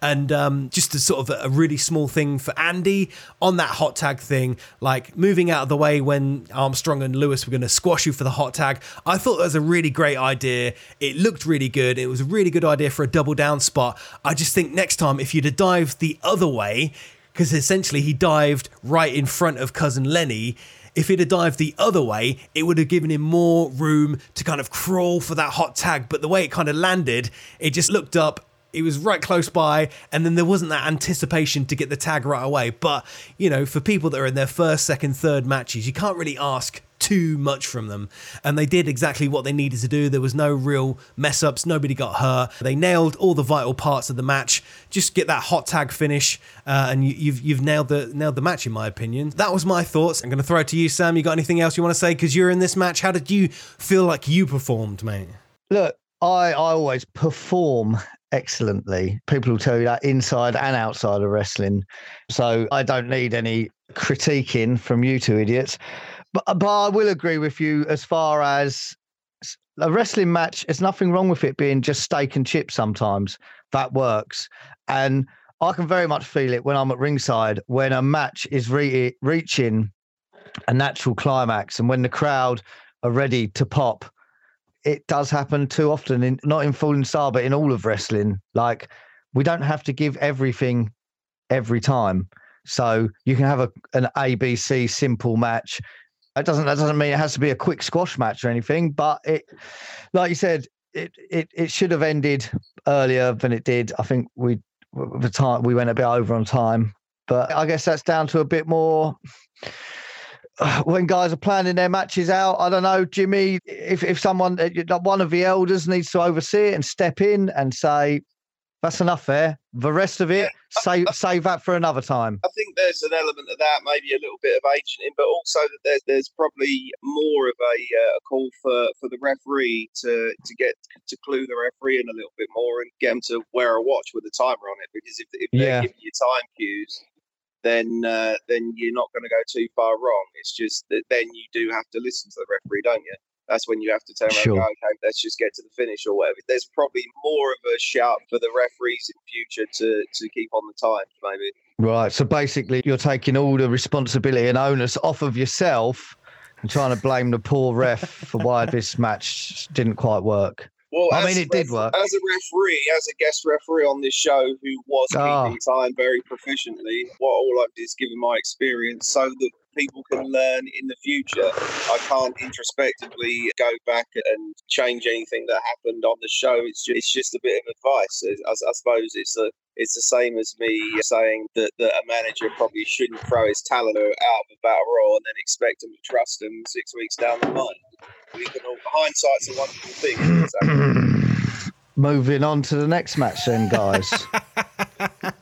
And um, just a sort of a really small thing for Andy on that hot tag thing, like moving out of the way when Armstrong and Lewis were going to squash you for the hot tag. I thought that was a really great idea. It looked really good. It was a really good idea for a double down spot. I just think next time, if you'd have dived the other way, because essentially he dived right in front of cousin Lenny. If he'd have dived the other way, it would have given him more room to kind of crawl for that hot tag. But the way it kind of landed, it just looked up he was right close by, and then there wasn't that anticipation to get the tag right away. But, you know, for people that are in their first, second, third matches, you can't really ask too much from them. And they did exactly what they needed to do. There was no real mess ups, nobody got hurt. They nailed all the vital parts of the match. Just get that hot tag finish, uh, and you, you've you've nailed the nailed the match in my opinion. That was my thoughts. I'm going to throw it to you, Sam. You got anything else you want to say? Because you're in this match. How did you feel like you performed, mate? Look, I, I always perform excellently. People will tell you that inside and outside of wrestling. So I don't need any critiquing from you two idiots. But, uh, but I will agree with you as far as a wrestling match, there's nothing wrong with it being just steak and chips sometimes. That works. And I can very much feel it when I'm at ringside when a match is re- eh, reaching a natural climax and when the crowd are ready to pop it does happen too often in not in Falling Starr, but in all of wrestling. Like we don't have to give everything every time. So you can have a an ABC simple match. It doesn't that doesn't mean it has to be a quick squash match or anything, but it like you said, it it, it should have ended earlier than it did. I think we the time we went a bit over on time. But I guess that's down to a bit more when guys are planning their matches out, I don't know, Jimmy, if, if someone, uh, one of the elders needs to oversee it and step in and say, that's enough there. The rest of it, yeah. save save that for another time. I think there's an element of that, maybe a little bit of agenting, but also that there's there's probably more of a, uh, a call for, for the referee to to get to clue the referee in a little bit more and get them to wear a watch with a timer on it. Because if, if they're yeah. giving you time cues, then uh, then you're not going to go too far wrong. It's just that then you do have to listen to the referee, don't you? That's when you have to turn around sure. and go, okay, let's just get to the finish or whatever. There's probably more of a shout for the referees in future to to keep on the time, maybe. Right. So basically, you're taking all the responsibility and onus off of yourself and trying to blame the poor ref for why this match didn't quite work. Well, I mean, it did work. As a referee, as a guest referee on this show who was ah. oh. keeping time very proficiently, what all I've did is given my experience so that people can learn in the future. I can't introspectively go back and change anything that happened on the show. It's just, it's just a bit of advice. I, I suppose it's a it's the same as me saying that, that a manager probably shouldn't throw his talent out of a battle royal and then expect him to trust him six weeks down the line we can all hindsight's a wonderful thing. Moving on to the next match, then, guys.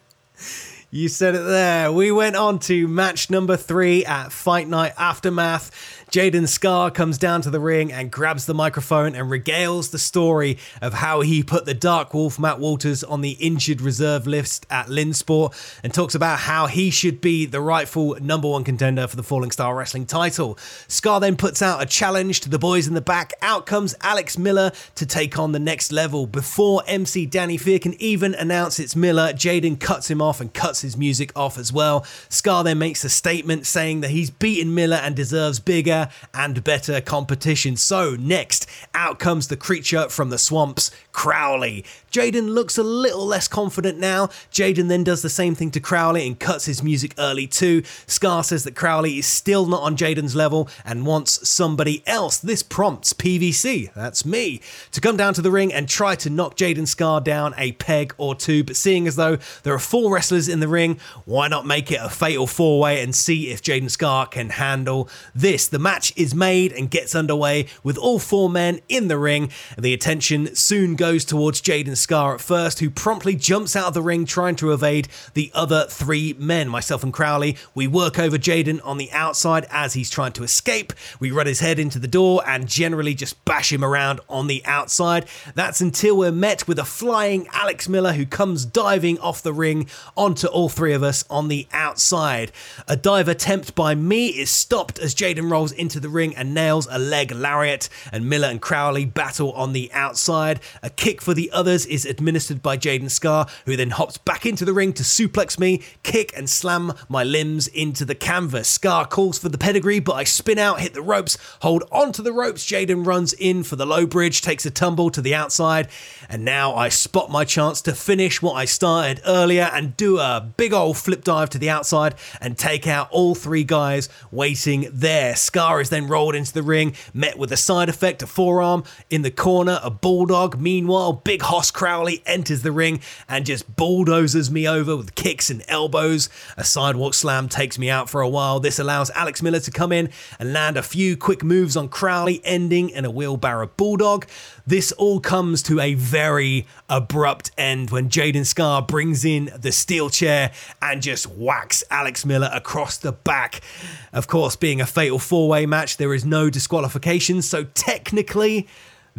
you said it there. We went on to match number three at Fight Night Aftermath. Jaden Scar comes down to the ring and grabs the microphone and regales the story of how he put the Dark Wolf Matt Walters on the injured reserve list at Lynnsport and talks about how he should be the rightful number one contender for the Falling Starr Wrestling title. Scar then puts out a challenge to the boys in the back. Out comes Alex Miller to take on the next level. Before MC Danny Fear can even announce it's Miller, Jaden cuts him off and cuts his music off as well. Scar then makes a statement saying that he's beaten Miller and deserves bigger and better competition. So, next, out comes the creature from the swamps, Crowley. Jaden looks a little less confident now. Jaden then does the same thing to Crowley and cuts his music early too. Scar says that Crowley is still not on Jaden's level and wants somebody else. This prompts PVC, that's me, to come down to the ring and try to knock Jaden Scar down a peg or two. But seeing as though there are four wrestlers in the ring, why not make it a fatal four way and see if Jaden Scar can handle this? The match is made and gets underway with all four men in the ring. The attention soon goes towards Jaden Scar at first, who promptly jumps out of the ring trying to evade the other three men. Myself and Crowley, we work over Jaden on the outside as he's trying to escape. We run his head into the door and generally just bash him around on the outside. That's until we're met with a flying Alex Miller who comes diving off the ring onto all three of us on the outside. A dive attempt by me is stopped as Jaden rolls into the ring and nails a leg lariat, and Miller and Crowley battle on the outside. A kick for the others is administered by Jaden Scar, who then hops back into the ring to suplex me, kick, and slam my limbs into the canvas. Scar calls for the pedigree, but I spin out, hit the ropes, hold onto the ropes. Jaden runs in for the low bridge, takes a tumble to the outside, and now I spot my chance to finish what I started earlier and do a big old flip dive to the outside and take out all three guys waiting there. Scar is then rolled into the ring, met with a side effect, a forearm in the corner, a bulldog. Meanwhile, Big Hoss Crowley enters the ring and just bulldozes me over with kicks and elbows. A sidewalk slam takes me out for a while. This allows Alex Miller to come in and land a few quick moves on Crowley, ending in a wheelbarrow bulldog. This all comes to a very abrupt end when Jaden Scar brings in the steel chair and just whacks Alex Miller across the back. Of course, being a fatal four way match, there is no disqualification, so technically,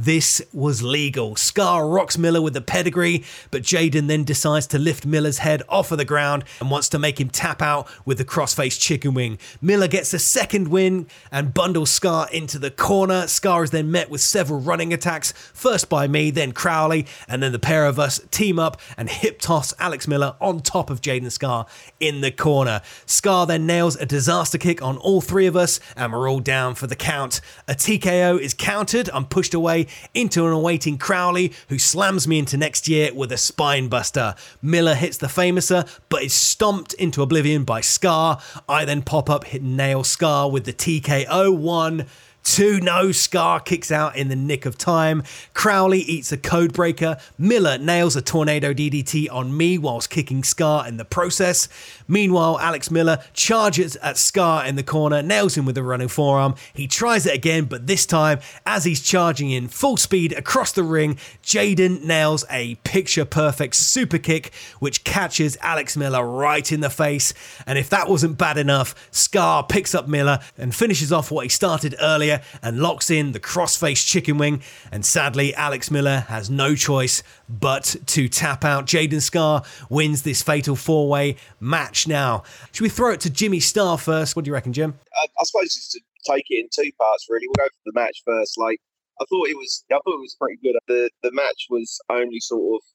this was legal. Scar rocks Miller with the pedigree, but Jaden then decides to lift Miller's head off of the ground and wants to make him tap out with the crossface chicken wing. Miller gets a second win and bundles Scar into the corner. Scar is then met with several running attacks, first by me, then Crowley, and then the pair of us team up and hip toss Alex Miller on top of Jaden Scar in the corner. Scar then nails a disaster kick on all three of us, and we're all down for the count. A TKO is countered. I'm pushed away into an awaiting Crowley, who slams me into next year with a spine buster. Miller hits the Famouser, but is stomped into oblivion by Scar. I then pop up, hit nail Scar with the TKO. One, Two no Scar kicks out in the nick of time. Crowley eats a code breaker. Miller nails a tornado DDT on me whilst kicking Scar in the process. Meanwhile, Alex Miller charges at Scar in the corner, nails him with a running forearm. He tries it again, but this time, as he's charging in full speed across the ring, Jaden nails a picture perfect super kick, which catches Alex Miller right in the face. And if that wasn't bad enough, Scar picks up Miller and finishes off what he started earlier and locks in the crossface chicken wing. And sadly, Alex Miller has no choice but to tap out. Jaden Scar wins this fatal four way match now. Should we throw it to Jimmy Starr first? What do you reckon, Jim? I, I suppose just to take it in two parts, really. We'll go for the match first. Like, I thought it was, I thought it was pretty good. The the match was only sort of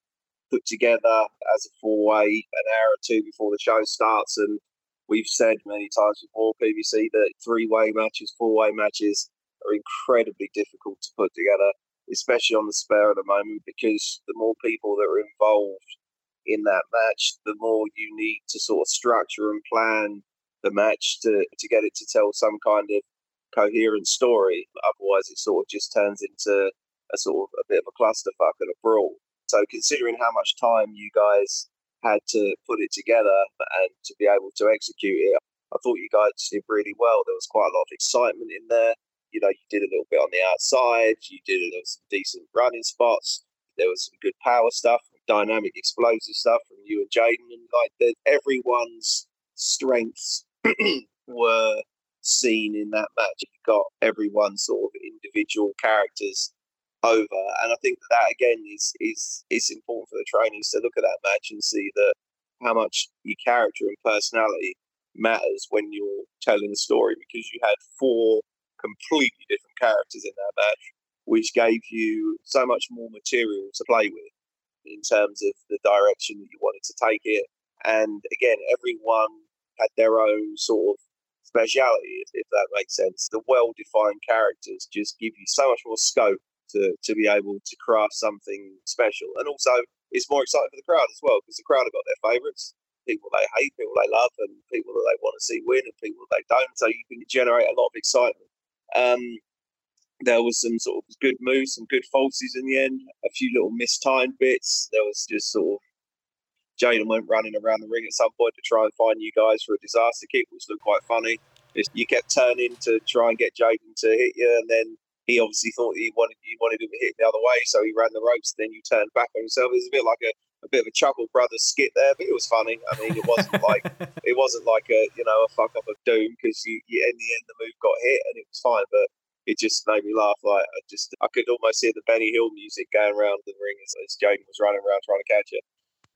put together as a four way an hour or two before the show starts, and we've said many times before PVC that three way matches, four way matches are incredibly difficult to put together, especially on the spare at the moment, because the more people that are involved in that match, the more you need to sort of structure and plan the match to, to get it to tell some kind of coherent story. Otherwise, it sort of just turns into a sort of a bit of a clusterfuck and a brawl. So, considering how much time you guys had to put it together and to be able to execute it. I thought you guys did really well. There was quite a lot of excitement in there. You know, you did a little bit on the outside. You did some decent running spots. There was some good power stuff, dynamic explosive stuff from you and Jaden, and like the, everyone's strengths were seen in that match. You got everyone's sort of individual characters over. And I think that, that again is is is important for the trainees to look at that match and see that how much your character and personality matters when you're telling a story because you had four completely different characters in that match, which gave you so much more material to play with in terms of the direction that you wanted to take it. And again, everyone had their own sort of speciality, if, if that makes sense. The well defined characters just give you so much more scope to, to be able to craft something special. And also, it's more exciting for the crowd as well because the crowd have got their favourites people they hate, people they love, and people that they want to see win, and people that they don't. So you can generate a lot of excitement. Um, there was some sort of good moves, some good falsies in the end, a few little mistimed bits. There was just sort of Jaden went running around the ring at some point to try and find you guys for a disaster kick, which looked quite funny. you kept turning to try and get Jaden to hit you, and then he obviously thought he wanted he wanted him to hit the other way, so he ran the ropes. Then you turned back on himself. It was a bit like a, a bit of a Chuckle Brothers skit there, but it was funny. I mean, it wasn't like it wasn't like a you know a fuck up of doom because you, you in the end the move got hit and it was fine, but it just made me laugh. Like I just I could almost hear the Benny Hill music going around the ring as, as Jaden was running around trying to catch it.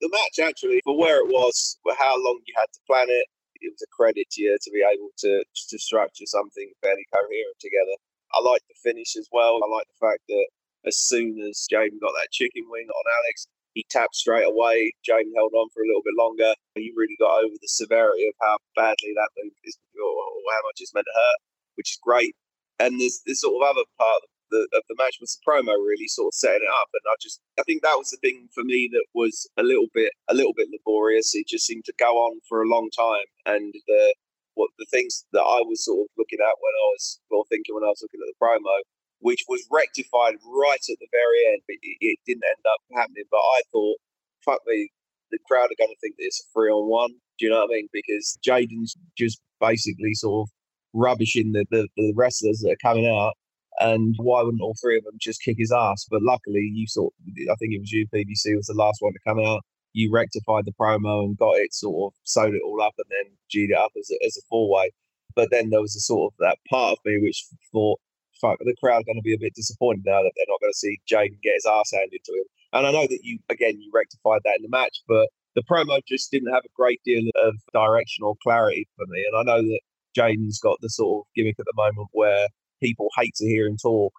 The match actually, for where it was, for how long you had to plan it, it was a credit to you to be able to to structure something fairly coherent together. I like the finish as well. I like the fact that as soon as Jaden got that chicken wing on Alex, he tapped straight away. Jaden held on for a little bit longer. He really got over the severity of how badly that move is, or how much it's meant to hurt, which is great. And there's this sort of other part of the, of the match was the promo really sort of setting it up, and I just I think that was the thing for me that was a little bit a little bit laborious. It just seemed to go on for a long time, and the what the things that I was sort of looking at when I was or thinking when I was looking at the promo, which was rectified right at the very end, but it, it didn't end up happening. But I thought, fuck me, the crowd are going to think that it's a three on one. Do you know what I mean? Because Jaden's just basically sort of rubbishing the, the, the wrestlers that are coming out. And why wouldn't all three of them just kick his ass? But luckily, you sort I think it was you, PVC, was the last one to come out. You rectified the promo and got it sort of sewed it all up and then G'd it up as a, as a four way. But then there was a sort of that part of me which thought, fuck, the crowd going to be a bit disappointed now that they're not going to see Jaden get his ass handed to him. And I know that you, again, you rectified that in the match, but the promo just didn't have a great deal of direction or clarity for me. And I know that Jaden's got the sort of gimmick at the moment where people hate to hear him talk.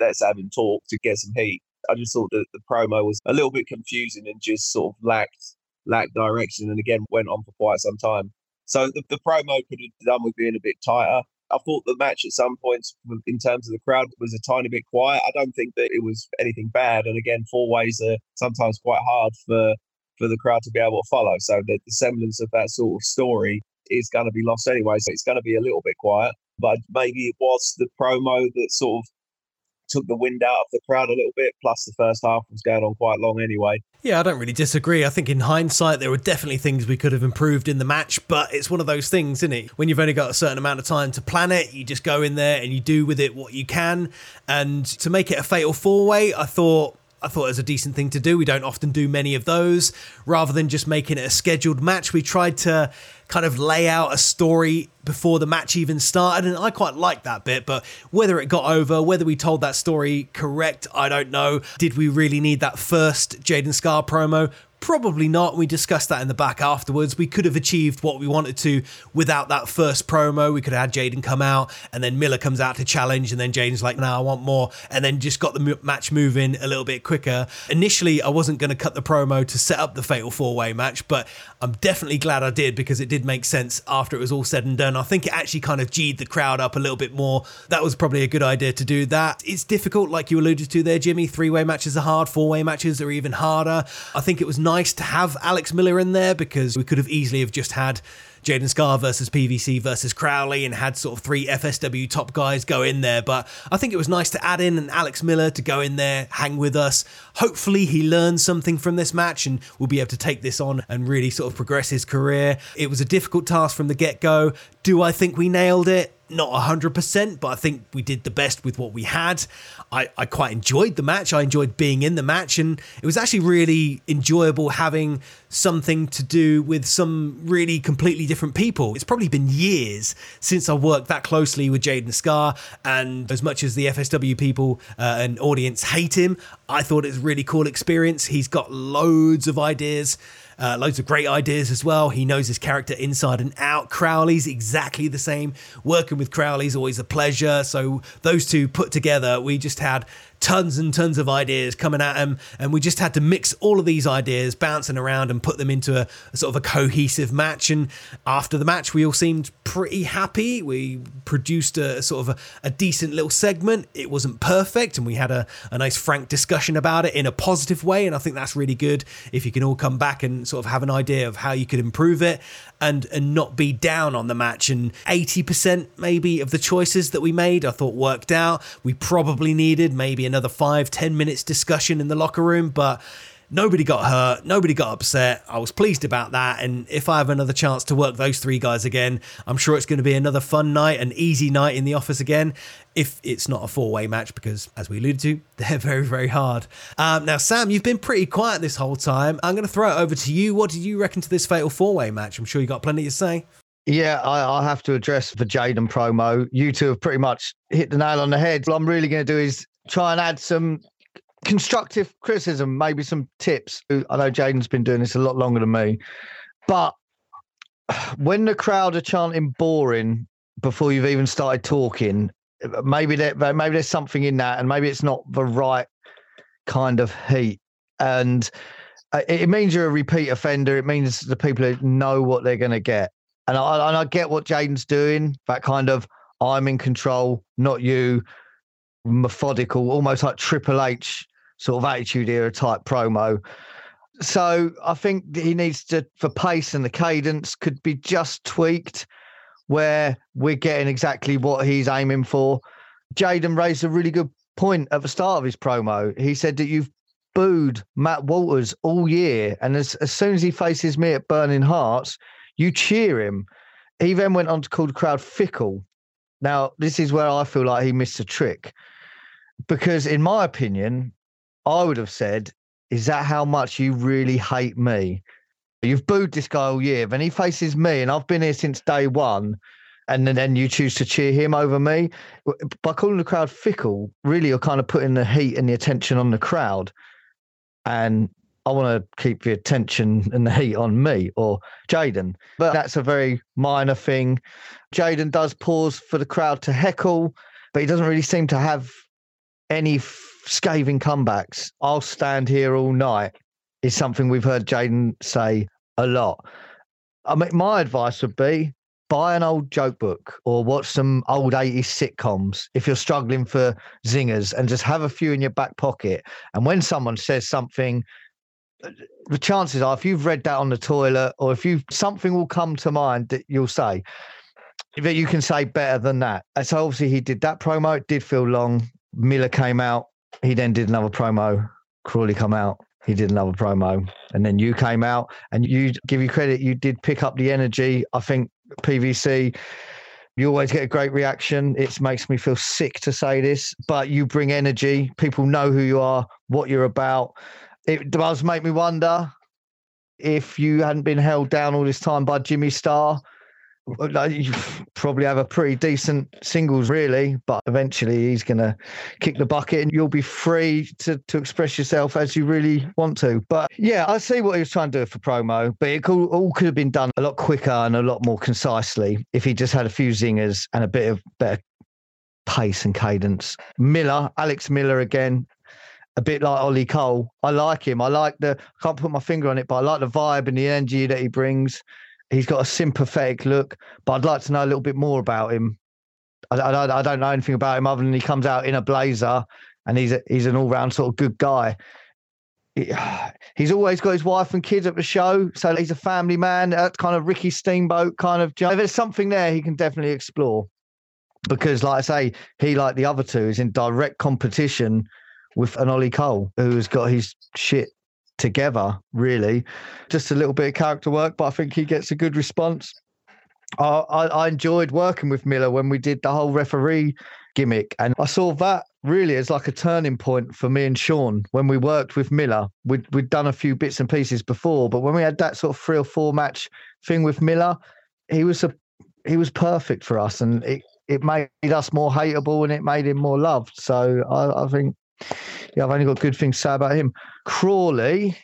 Let's have him talk to get some heat. I just thought that the promo was a little bit confusing and just sort of lacked lacked direction, and again went on for quite some time. So the, the promo could have done with being a bit tighter. I thought the match at some points, in terms of the crowd, was a tiny bit quiet. I don't think that it was anything bad. And again, four ways are sometimes quite hard for for the crowd to be able to follow. So the, the semblance of that sort of story is going to be lost anyway. So it's going to be a little bit quiet. But maybe it was the promo that sort of took the wind out of the crowd a little bit. Plus, the first half was going on quite long anyway. Yeah, I don't really disagree. I think in hindsight, there were definitely things we could have improved in the match, but it's one of those things, isn't it? When you've only got a certain amount of time to plan it, you just go in there and you do with it what you can. And to make it a fatal four way, I thought I thought it was a decent thing to do. We don't often do many of those. Rather than just making it a scheduled match, we tried to kind of lay out a story before the match even started. And I quite like that bit, but whether it got over, whether we told that story correct, I don't know. Did we really need that first Jaden Scar promo? Probably not. We discussed that in the back afterwards. We could have achieved what we wanted to without that first promo. We could have had Jaden come out and then Miller comes out to challenge, and then Jaden's like, no, I want more. And then just got the match moving a little bit quicker. Initially, I wasn't going to cut the promo to set up the fatal four way match, but I'm definitely glad I did because it did make sense after it was all said and done. I think it actually kind of G'd the crowd up a little bit more. That was probably a good idea to do that. It's difficult, like you alluded to there, Jimmy. Three way matches are hard, four way matches are even harder. I think it was nice to have Alex Miller in there because we could have easily have just had Jaden Scar versus PVC versus Crowley and had sort of three FSW top guys go in there. But I think it was nice to add in an Alex Miller to go in there, hang with us. Hopefully, he learns something from this match and will be able to take this on and really sort of progress his career. It was a difficult task from the get go. Do I think we nailed it? not 100%, but I think we did the best with what we had. I, I quite enjoyed the match. I enjoyed being in the match, and it was actually really enjoyable having something to do with some really completely different people. It's probably been years since I worked that closely with Jaden Scar, and as much as the FSW people uh, and audience hate him, I thought it was a really cool experience. He's got loads of ideas. Uh, loads of great ideas as well. He knows his character inside and out. Crowley's exactly the same. Working with Crowley's always a pleasure. So those two put together, we just had tons and tons of ideas coming at him, and we just had to mix all of these ideas, bouncing around, and put them into a, a, sort of a cohesive match. And after the match, we all seemed pretty happy. We produced a, a sort of a, a, decent little segment. It wasn't perfect, and we had a, a nice frank discussion about it in a positive way. And I think that's really good if you can all come back and sort of have an idea of how you could improve it and and not be down on the match. And 80% maybe of the choices that we made, I thought worked out. We probably needed maybe another five, 10 minutes discussion in the locker room, but Nobody got hurt. Nobody got upset. I was pleased about that. And if I have another chance to work those three guys again, I'm sure it's going to be another fun night, an easy night in the office again. If it's not a four way match, because as we alluded to, they're very, very hard. Um, now, Sam, you've been pretty quiet this whole time. I'm going to throw it over to you. What did you reckon to this fatal four way match? I'm sure you got plenty to say. Yeah, I, I have to address the Jaden promo. You two have pretty much hit the nail on the head. What I'm really going to do is try and add some constructive criticism, maybe some tips. I know Jaden's been doing this a lot longer than me, but when the crowd are chanting boring before you've even started talking, maybe there, maybe there's something in that, and maybe it's not the right kind of heat. And uh, it means you're a repeat offender. It means the people know what they're going to get. And I, and I get what Jaden's doing. That kind of I'm in control, not you. Methodical, almost like Triple H sort of attitude era type promo. So I think he needs to, for pace and the cadence, could be just tweaked. where we're getting exactly what he's aiming for. Jaden raised a really good point at the start of his promo. He said that you've booed Matt Walters all year, and as, as soon as he faces me at Burning Hearts, you cheer him. He then went on to call the crowd fickle. Now, this is where I feel like he missed a trick because, in my opinion, I would have said, Is that how much you really hate me? You've booed this guy all year, then he faces me, and I've been here since day one. And then you choose to cheer him over me by calling the crowd fickle. Really, you're kind of putting the heat and the attention on the crowd, and I want to keep the attention and the heat on me or Jaden. But that's a very minor thing. Jaden does pause for the crowd to heckle, but he doesn't really seem to have any scathing comebacks. I'll stand here all night is something we've heard Jaden say a lot. I mean, my advice would be buy an old joke book or watch some old 80s sitcoms if you're struggling for zingers and just have a few in your back pocket. And when someone says something, uh, the chances are if you've read that on the toilet or if you something will come to mind that you'll say that you can say better than that. And so obviously he did that promo. It did feel long. Miller came out. He then did another promo. Crawley come out. He did another promo. And then you came out and you give you credit. You did pick up the energy. I think PVC, you always get a great reaction. It makes me feel sick to say this, but you bring energy. People know who you are, what you're about. It does make me wonder if you hadn't been held down all this time by Jimmy Starr you probably have a pretty decent singles, really, but eventually he's going to kick the bucket and you'll be free to, to express yourself as you really want to. But yeah, I see what he was trying to do for promo, but it could, all could have been done a lot quicker and a lot more concisely if he just had a few zingers and a bit of better pace and cadence. Miller, Alex Miller again, a bit like Ollie Cole. I like him. I like the, I can't put my finger on it, but I like the vibe and the energy that he brings. He's got a sympathetic look, but I'd like to know a little bit more about him. I, I, I don't know anything about him other than he comes out in a blazer and he's a, he's an all round sort of good guy. He's always got his wife and kids at the show, so he's a family man. That kind of Ricky Steamboat kind of. If there's something there, he can definitely explore. Because, like I say, he like the other two is in direct competition with an Ollie Cole, who's got his shit together, really. Just a little bit of character work, but I think he gets a good response. I, I, I enjoyed working with Miller when we did the whole referee gimmick, and I saw that really as like a turning point for me and Sean when we worked with Miller. We'd we'd done a few bits and pieces before, but when we had that sort of three or four match thing with Miller, he was a he was perfect for us, and it it made us more hateable and it made him more loved. So I, I think yeah, I've only got good things to say about him. Crawley,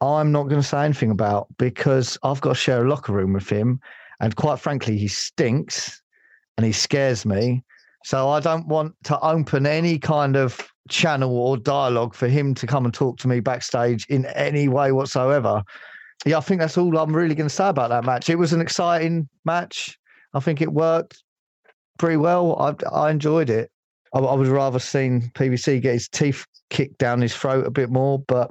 I'm not going to say anything about because I've got to share a locker room with him. And quite frankly, he stinks and he scares me. So I don't want to open any kind of channel or dialogue for him to come and talk to me backstage in any way whatsoever. Yeah, I think that's all I'm really going to say about that match. It was an exciting match. I think it worked pretty well. I, I enjoyed it. I, I would rather seen PVC get his teeth kicked down his throat a bit more, but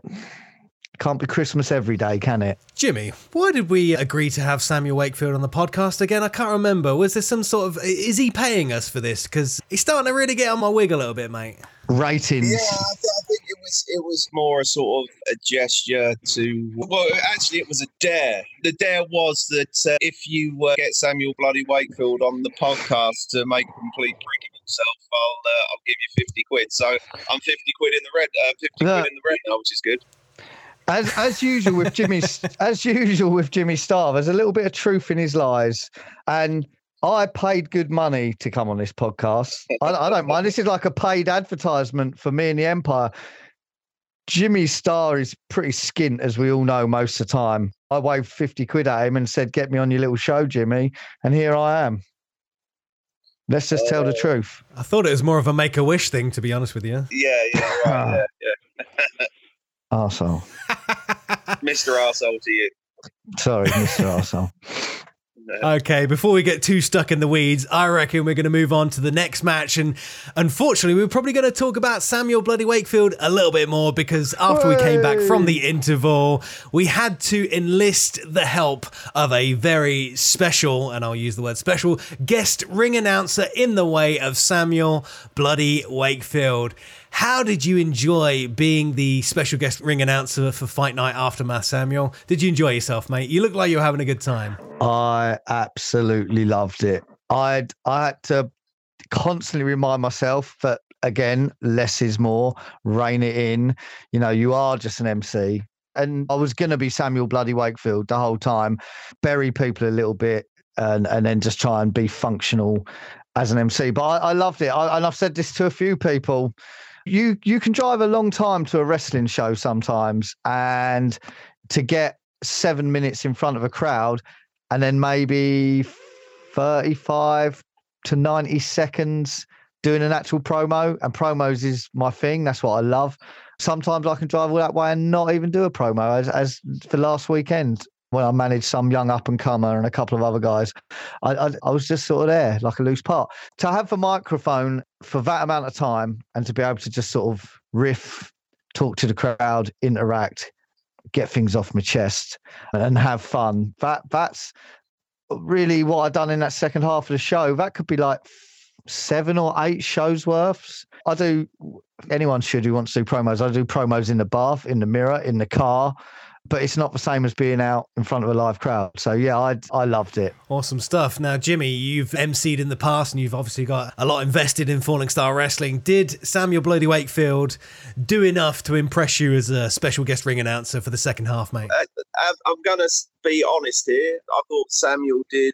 can't be Christmas every day, can it? Jimmy, why did we agree to have Samuel Wakefield on the podcast again? I can't remember. Was there some sort of. Is he paying us for this? Because he's starting to really get on my wig a little bit, mate. Ratings. Yeah, I, th- I, think it was it was more a sort of a gesture to. Well, actually, it was a dare. The dare was that uh, if you uh, get Samuel Bloody Wakefield on the podcast to make complete prick of himself, I'll uh, I'll give you fifty quid. So I'm fifty quid in the red, uh, fifty quid in the red now, which is good. As as usual with Jimmy, as usual with Jimmy Starr, there's a little bit of truth in his lies, and I paid good money to come on this podcast. I, I don't mind. This is like a paid advertisement for me and the Empire. Jimmy Starr is pretty skint, as we all know, most of the time. I waved 50 quid at him and said, Get me on your little show, Jimmy. And here I am. Let's just tell the uh, truth. I thought it was more of a make a wish thing, to be honest with you. Yeah, yeah, right, yeah, yeah. Arsehole. Mr. Arsehole to you. Sorry, Mr. Arsehole. okay, before we get too stuck in the weeds, I reckon we're going to move on to the next match. And unfortunately, we're probably going to talk about Samuel Bloody Wakefield a little bit more because after we came back from the interval, we had to enlist the help of a very special, and I'll use the word special, guest ring announcer in the way of Samuel Bloody Wakefield. How did you enjoy being the special guest ring announcer for Fight Night Aftermath, Samuel? Did you enjoy yourself, mate? You look like you were having a good time. I absolutely loved it. I I had to constantly remind myself that again, less is more. Rein it in. You know, you are just an MC. And I was going to be Samuel Bloody Wakefield the whole time, bury people a little bit, and and then just try and be functional as an MC. But I, I loved it, I, and I've said this to a few people you you can drive a long time to a wrestling show sometimes, and to get seven minutes in front of a crowd, and then maybe thirty-five to ninety seconds doing an actual promo. And promos is my thing. That's what I love. Sometimes I can drive all that way and not even do a promo, as as the last weekend when I managed some young up and comer and a couple of other guys, I, I, I, was just sort of there like a loose part. To have the microphone for that amount of time and to be able to just sort of riff, talk to the crowd, interact, get things off my chest, and have fun. That that's really what I've done in that second half of the show. That could be like seven or eight shows worths. I do. Anyone should who wants to do promos. I do promos in the bath, in the mirror, in the car but it's not the same as being out in front of a live crowd. So yeah, I I loved it. Awesome stuff. Now, Jimmy, you've emceed in the past, and you've obviously got a lot invested in Falling Starr Wrestling. Did Samuel Bloody Wakefield do enough to impress you as a special guest ring announcer for the second half, mate? Uh, I'm gonna be honest here. I thought Samuel did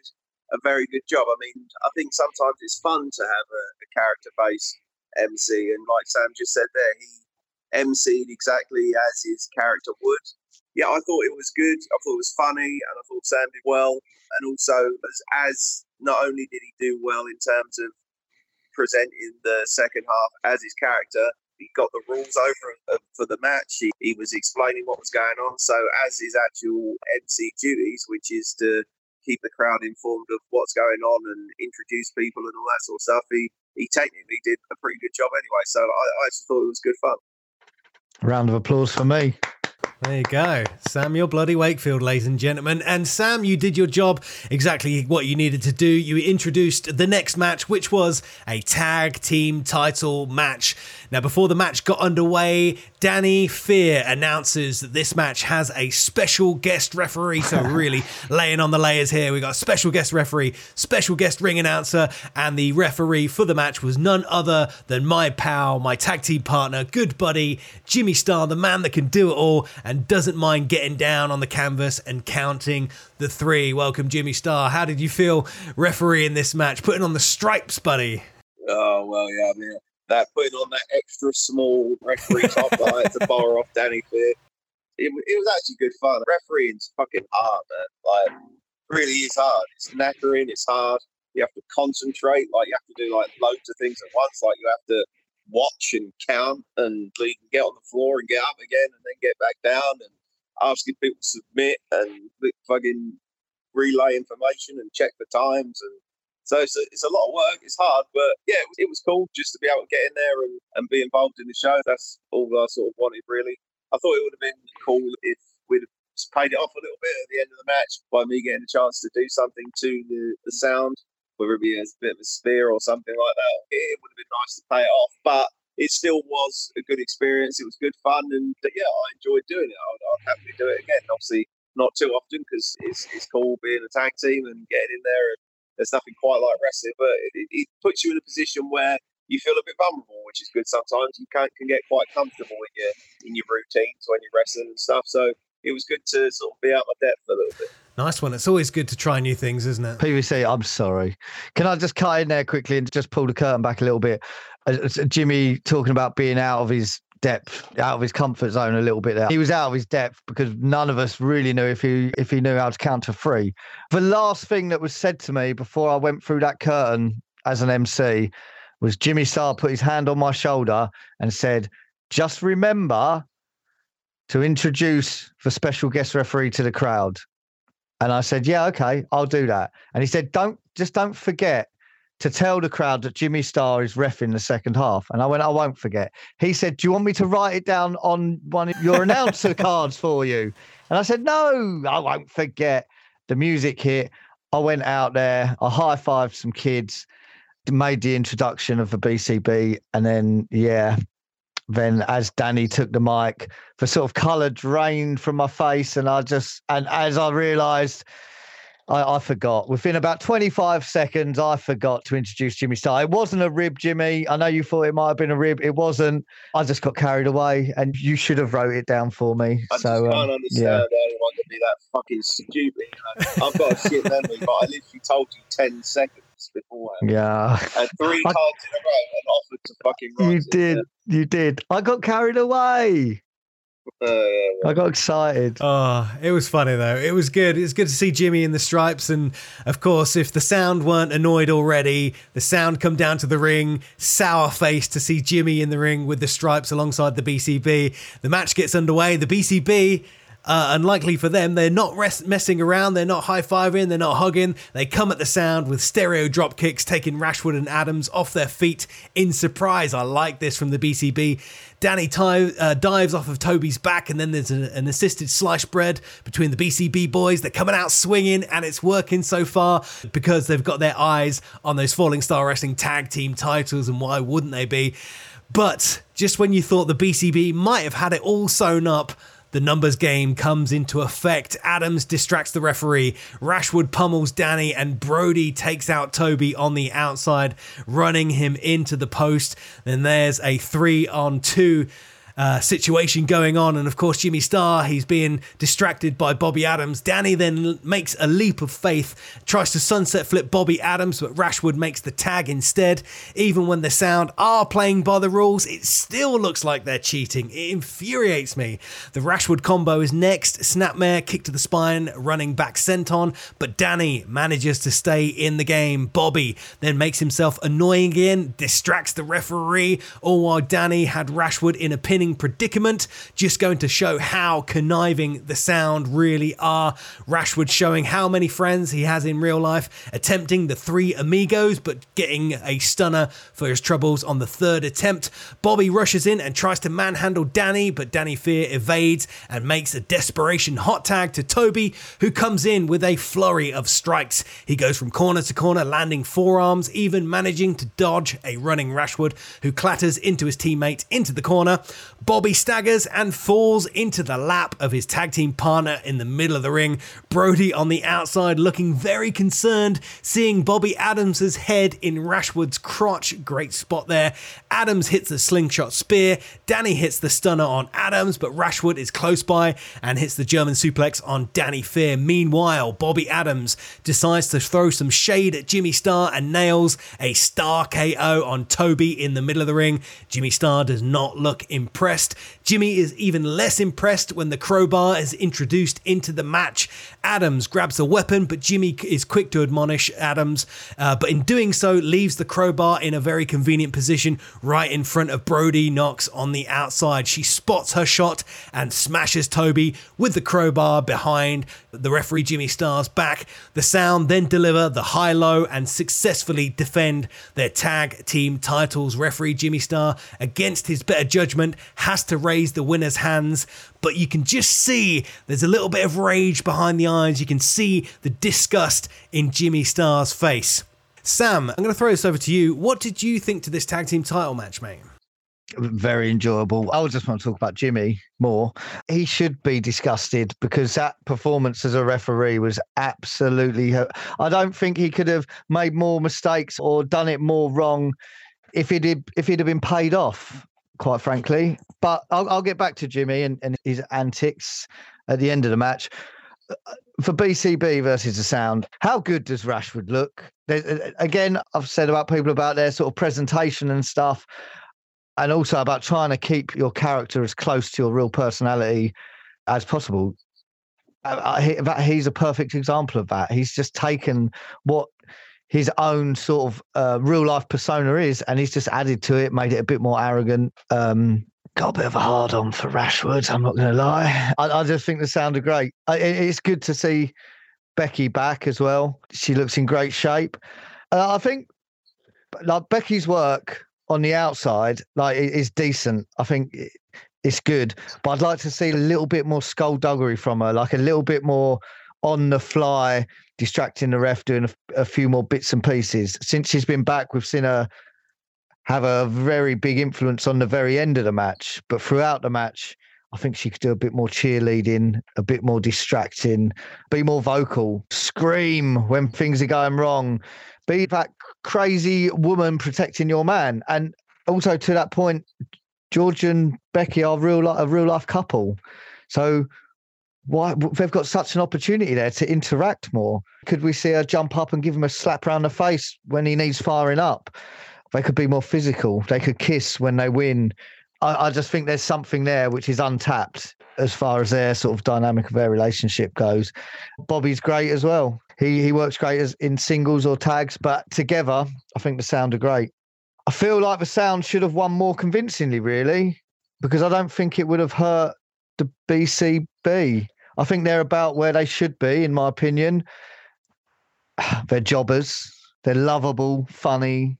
a very good job. I mean, I think sometimes it's fun to have a, a character based MC, and like Sam just said there, he MC'd exactly as his character would yeah, I thought it was good. I thought it was funny, and I thought Sam did well. And also, as, as not only did he do well in terms of presenting the second half as his character, he got the rules over uh, for the match. He, he was explaining what was going on. So, as his actual MC duties, which is to keep the crowd informed of what's going on and introduce people and all that sort of stuff, he, he technically did a pretty good job anyway. So, I, I just thought it was good fun. Round of applause for me. There you go. Samuel Bloody Wakefield, ladies and gentlemen. And Sam, you did your job exactly what you needed to do. You introduced the next match, which was a tag team title match. Now, before the match got underway, Danny Fear announces that this match has a special guest referee. So, really laying on the layers here. We got a special guest referee, special guest ring announcer, and the referee for the match was none other than my pal, my tag team partner, good buddy, Jimmy Starr, the man that can do it all and doesn't mind getting down on the canvas and counting the three. Welcome, Jimmy Starr. How did you feel refereeing this match, putting on the stripes, buddy? Oh, well, yeah, I mean, that putting on that extra small referee top that I had to borrow off Danny Fear. It, it, was actually good fun. Refereeing's fucking hard, man. Like, really is hard. It's knackering, it's hard. You have to concentrate. Like, you have to do, like, loads of things at once. Like, you have to watch and count and you can get on the floor and get up again and then get back down and asking people to submit and fucking relay information and check the times and so it's a, it's a lot of work it's hard but yeah it was, it was cool just to be able to get in there and, and be involved in the show. That's all I sort of wanted really. I thought it would have been cool if we'd have paid it off a little bit at the end of the match by me getting a chance to do something to the, the sound whether it be a bit of a spear or something like that. It would have been nice to pay it off, but it still was a good experience. It was good fun, and yeah, I enjoyed doing it. I'd, I'd happily do it again. Obviously, not too often because it's, it's cool being a tag team and getting in there. And there's nothing quite like wrestling, but it, it puts you in a position where you feel a bit vulnerable, which is good sometimes. You can, can get quite comfortable in your in your routines when you're wrestling and stuff. So it was good to sort of be out my depth a little bit. Nice one. It's always good to try new things, isn't it? PVC, I'm sorry. Can I just cut in there quickly and just pull the curtain back a little bit? Uh, Jimmy talking about being out of his depth, out of his comfort zone a little bit there. He was out of his depth because none of us really knew if he if he knew how to count to three. The last thing that was said to me before I went through that curtain as an MC was Jimmy Starr put his hand on my shoulder and said, "Just remember to introduce the special guest referee to the crowd. And I said, yeah, okay, I'll do that. And he said, don't just don't forget to tell the crowd that Jimmy Starr is ref in the second half. And I went, I won't forget. He said, Do you want me to write it down on one of your announcer cards for you? And I said, No, I won't forget. The music hit. I went out there, I high fived some kids, made the introduction of the BCB. And then, yeah, then as Danny took the mic, the sort of colour drained from my face. And I just, and as I realised, I, I, forgot. Within about 25 seconds, I forgot to introduce Jimmy Starr. It wasn't a rib, Jimmy. I know you thought it might have been a rib. It wasn't. I just got carried away, and you should have wrote it down for me. I so, just can't um, understand yeah. anyone to be that fucking stupid. I've got a shit memory, but I literally told you 10 seconds beforehand. Yeah. And three I, times in a row and offered to fucking You did. You did. I got carried away. Uh, I got excited. Oh, it was funny though. It was good. It was good to see Jimmy in the stripes, and of course, if the sound weren't annoyed already, the sound come down to the ring, sour face to see Jimmy in the ring with the stripes alongside the BCB. The match gets underway. The BCB uh, unlikely for them, they're not rest- messing around, they're not high fiving, they're not hugging. They come at the sound with stereo drop kicks, taking Rashwood and Adams off their feet in surprise. I like this from the BCB. Danny ty- uh, dives off of Toby's back, and then there's an, an assisted slice bread between the BCB boys. They're coming out swinging, and it's working so far because they've got their eyes on those Falling Starr Wrestling tag team titles, and why wouldn't they be? But just when you thought the BCB might have had it all sewn up, the numbers game comes into effect. Adams distracts the referee. Rashwood pummels Danny, and Brody takes out Toby on the outside, running him into the post. Then there's a three on two uh, situation going on. And of course, Jimmy Starr, he's being distracted by Bobby Adams. Danny then makes a leap of faith, tries to sunset flip Bobby Adams, but Rashwood makes the tag instead. Even when the sound are playing by the rules, it still looks like they're cheating. It infuriates me. The Rashwood combo is next. Snapmare, kick to the spine, running back senton, but Danny manages to stay in the game. Bobby then makes himself annoying again, distracts the referee, all while Danny had Rashwood in a pinning predicament. Just going to show how conniving the sound really are. Rashwood showing how many friends he has in real life, attempting the three amigos, but getting a stunner for his troubles on the third attempt. Bobby rushes in and tries to manhandle Danny, but Danny Fear evades and makes a desperation hot tag to Toby, who comes in with a flurry of strikes. He goes from corner to corner, landing forearms, even managing to dodge a running Rashwood, who clatters into his teammate into the corner. Bobby staggers and falls into the lap of his tag team partner in the middle of the ring. Brody on the outside looking very concerned, seeing Bobby Adams' head in Rashwood's crotch. Great spot there. Adams hits the slingshot spear. Danny hits the stunner on Adams, but Rashwood is close by and hits the German suplex on Danny Fear. Meanwhile, Bobby Adams decides to throw some shade at Jimmy Starr and nails a star KO on Toby in the middle of the ring. Jimmy Starr does not look impressed impressed. Jimmy is even less impressed when the crowbar is introduced into the match. Adams grabs a weapon, but Jimmy is quick to admonish Adams, uh, but in doing so, leaves the crowbar in a very convenient position right in front of Brody Knox on the outside. She spots her shot and smashes Toby with the crowbar behind the referee Jimmy Starr's back. The sound then deliver the high low and successfully defend their tag team titles. Referee Jimmy Starr, against his better judgment, has to raise the winner's hands, but you can just see there's a little bit of rage behind the eyes. You can see the disgust in Jimmy Starr's face. Sam, I'm going to throw this over to you. What did you think to this tag team title match, mate? Very enjoyable. I just want to talk about Jimmy more. He should be disgusted because that performance as a referee was absolutely. I don't think he could have made more mistakes or done it more wrong if he'd if he'd have been paid off quite frankly. But I'll, I'll get back to Jimmy and, and his antics at the end of the match. Uh, for BCB versus the Sound, how good does Rashwood look? There's, uh, again, I've said about people about their sort of presentation and stuff, and also about trying to keep your character as close to your real personality as possible. Uh, he, he's a perfect example of that. He's just taken what his own sort of uh, real life persona is, and he's just added to it, made it a bit more arrogant. Um, got a bit of a hard on for Rashwood. I'm not going to lie. I, I, just think the sounded great. I, it's good to see Becky back as well. She looks in great shape. Uh, I think like Becky's work on the outside like is decent. I think it's good, but I'd like to see a little bit more skullduggery from her, like a little bit more on the fly, distracting the ref, doing a, a few more bits and pieces. Since she's been back, we've seen her have a very big influence on the very end of the match, but throughout the match, I think she could do a bit more cheerleading, a bit more distracting, be more vocal, scream when things are going wrong, be that crazy woman protecting your man. And also to that point, George and Becky are real a real life couple. So why they've got such an opportunity there to interact more. Could we see her jump up and give him a slap around the face when he needs firing up? They could be more physical. They could kiss when they win. I, I, just think there's something there which is untapped as far as their sort of dynamic of their relationship goes. Bobby's great as well. He he works great as in singles or tags, but together, I think the sound are great. I feel like the sound should have won more convincingly, really, because I don't think it would have hurt the BCB. I think they're about where they should be, in my opinion. They're jobbers. They're lovable, funny,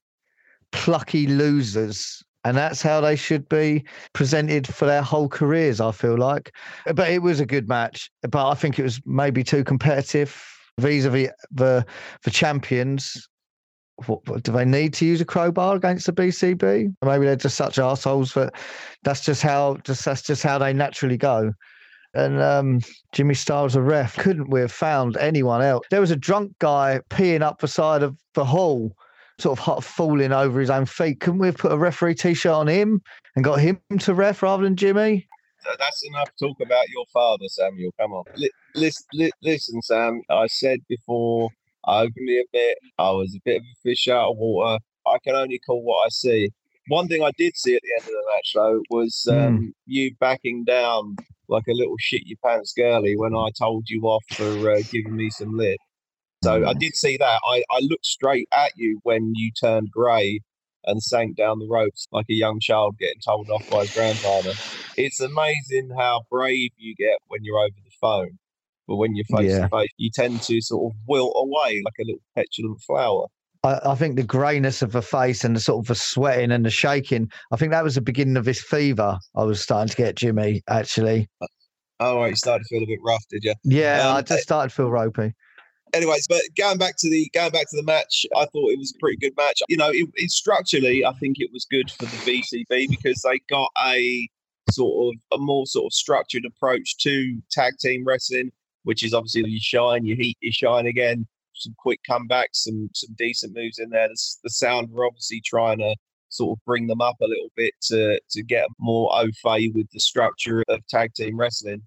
plucky losers and that's how they should be presented for their whole careers. I feel like, but it was a good match. But I think it was maybe too competitive vis-a-vis the the champions. What, what, do they need to use a crowbar against the BCB? Maybe they're just such assholes that that's just how just that's just how they naturally go. And um, Jimmy Starr's a ref. Couldn't we have found anyone else? There was a drunk guy peeing up the side of the hall sort of hot falling over his own feet. Couldn't we have put a referee t-shirt on him and got him to ref rather than Jimmy? That's enough talk about your father, Samuel. Come on. listen, listen, Sam. I said before, I openly admit I was a bit of a fish out of water. I can only call what I see. One thing I did see at the end of the match, though, was um, mm. you backing down like a little shit your pants girly when I told you off for uh, giving me some lip. So I did see that. I, I looked straight at you when you turned grey and sank down the ropes like a young child getting told off by his grandfather. It's amazing how brave you get when you're over the phone. But when you're face to face, you tend to sort of wilt away like a little petulant flower. I, I, think the greyness of the face and the sort of the sweating and the shaking, I think that was the beginning of this fever I was starting to get, Jimmy, actually. Oh, right. You started to feel a bit rough, did you? Yeah, um, I just started to feel ropey anyways, but going back to the going back to the match, I thought it was a pretty good match. You know, it, it, structurally, I think it was good for the BCB because they got a sort of a more sort of structured approach to tag team wrestling, which is obviously you shine, you heat, you shine again. Some quick comebacks, some some decent moves in there. The, the sound were obviously trying to sort of bring them up a little bit to to get more au fait with the structure of tag team wrestling.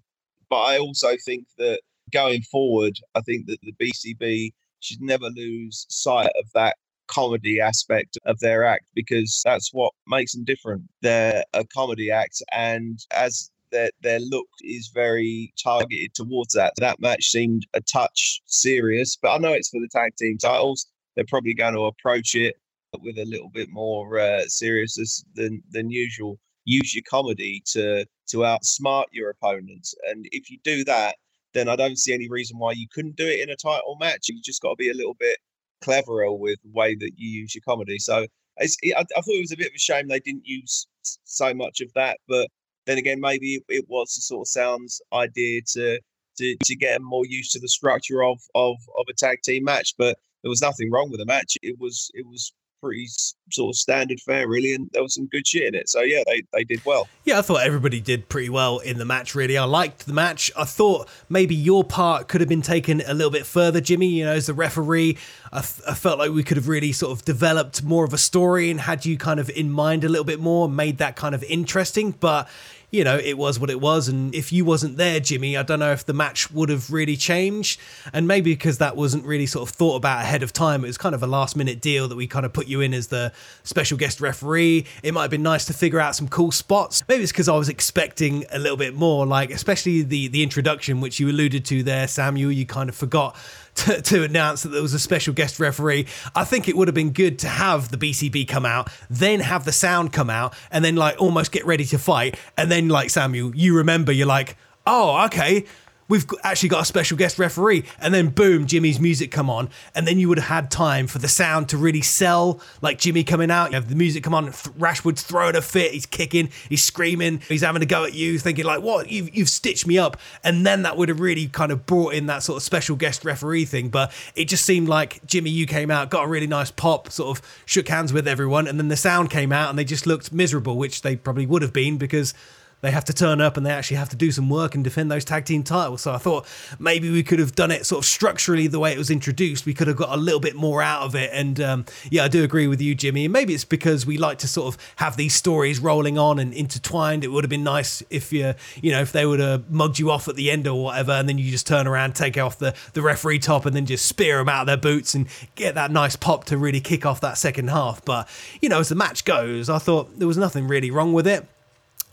But I also think that going forward, I think that the BCB should never lose sight of that comedy aspect of their act because that's what makes them different. They're a comedy act, and as their their look is very targeted towards that. That match seemed a touch serious, but I know it's for the tag team titles. They're probably going to approach it with a little bit more uh, seriousness than than usual. Use your comedy to to outsmart your opponents, and if you do that, then I don't see any reason why you couldn't do it in a title match. You just got to be a little bit cleverer with the way that you use your comedy. So I, I, thought it was a bit of a shame they didn't use so much of that, but then again, maybe it was the sort of sounds idea to to, to get them more used to the structure of, of of a tag team match. But there was nothing wrong with the match. It was it was pretty sort of standard fare, really, and there was some good shit in it. So yeah, they they did well. Yeah, I thought everybody did pretty well in the match. Really, I liked the match. I thought maybe your part could have been taken a little bit further, Jimmy. You know, as the referee, I, f- I felt like we could have really sort of developed more of a story and had you kind of in mind a little bit more, made that kind of interesting. But you know, it was what it was. And if you wasn't there, Jimmy, I don't know if the match would have really changed. And maybe because that wasn't really sort of thought about ahead of time, it was kind of a last minute deal that we kind of put you in as the special guest referee. It might have been nice to figure out some cool spots. Maybe it's because I was expecting a little bit more, like especially the the introduction, which you alluded to there, Samuel. You kind of forgot to, to, announce that there was a special guest referee. I think it would have been good to have the BCB come out, then have the sound come out, and then like almost get ready to fight. And then, like Samuel, you remember, you're like, oh, okay, we've actually got a special guest referee. And then boom, Jimmy's music come on. And then you would have had time for the sound to really sell, like Jimmy coming out. You have the music come on, Rashwood's throwing a fit, he's kicking, he's screaming, he's having a go at you, thinking like, what, you've, you've stitched me up. And then that would have really kind of brought in that sort of special guest referee thing. But it just seemed like Jimmy, you came out, got a really nice pop, sort of shook hands with everyone. And then the sound came out and they just looked miserable, which they probably would have been because they have to turn up and they actually have to do some work and defend those tag team titles. So I thought maybe we could have done it sort of structurally the way it was introduced. We could have got a little bit more out of it. And um, yeah, I do agree with you, Jimmy. And maybe it's because we like to sort of have these stories rolling on and intertwined. It would have been nice if you, you know, if they would have mugged you off at the end or whatever, and then you just turn around, take off the the referee top, and then just spear them out of their boots and get that nice pop to really kick off that second half. But you know, as the match goes, I thought there was nothing really wrong with it.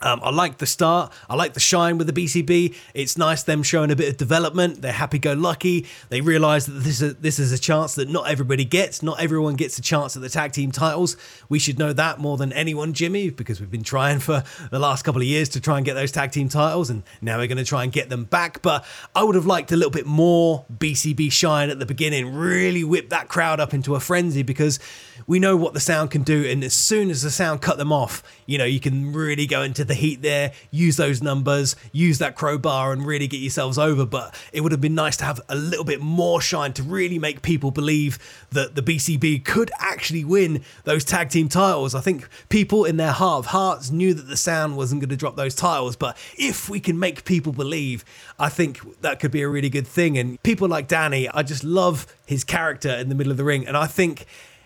Um, I like the start. I like the shine with the BCB. It's nice them showing a bit of development. They're happy-go-lucky. They realise that this is a, this is a chance that not everybody gets. Not everyone gets a chance at the tag team titles. We should know that more than anyone, Jimmy, because we've been trying for the last couple of years to try and get those tag team titles, and now we're going to try and get them back. But I would have liked a little bit more BCB shine at the beginning. Really whip that crowd up into a frenzy because we know what the sound can do, and as soon as the sound cut them off, you know you can really go into the heat there, use those numbers, use that crowbar, and really get yourselves over. But it would have been nice to have a little bit more shine to really make people believe that the BCB could actually win those tag team titles. I think people in their heart of hearts knew that the sound wasn't going to drop those titles. But if we can make people believe, I think that could be a really good thing. And people like Danny, I just love his character in the middle of the ring. And I think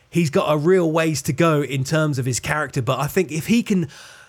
he's got a real ways to go in terms of his character. But I think if he can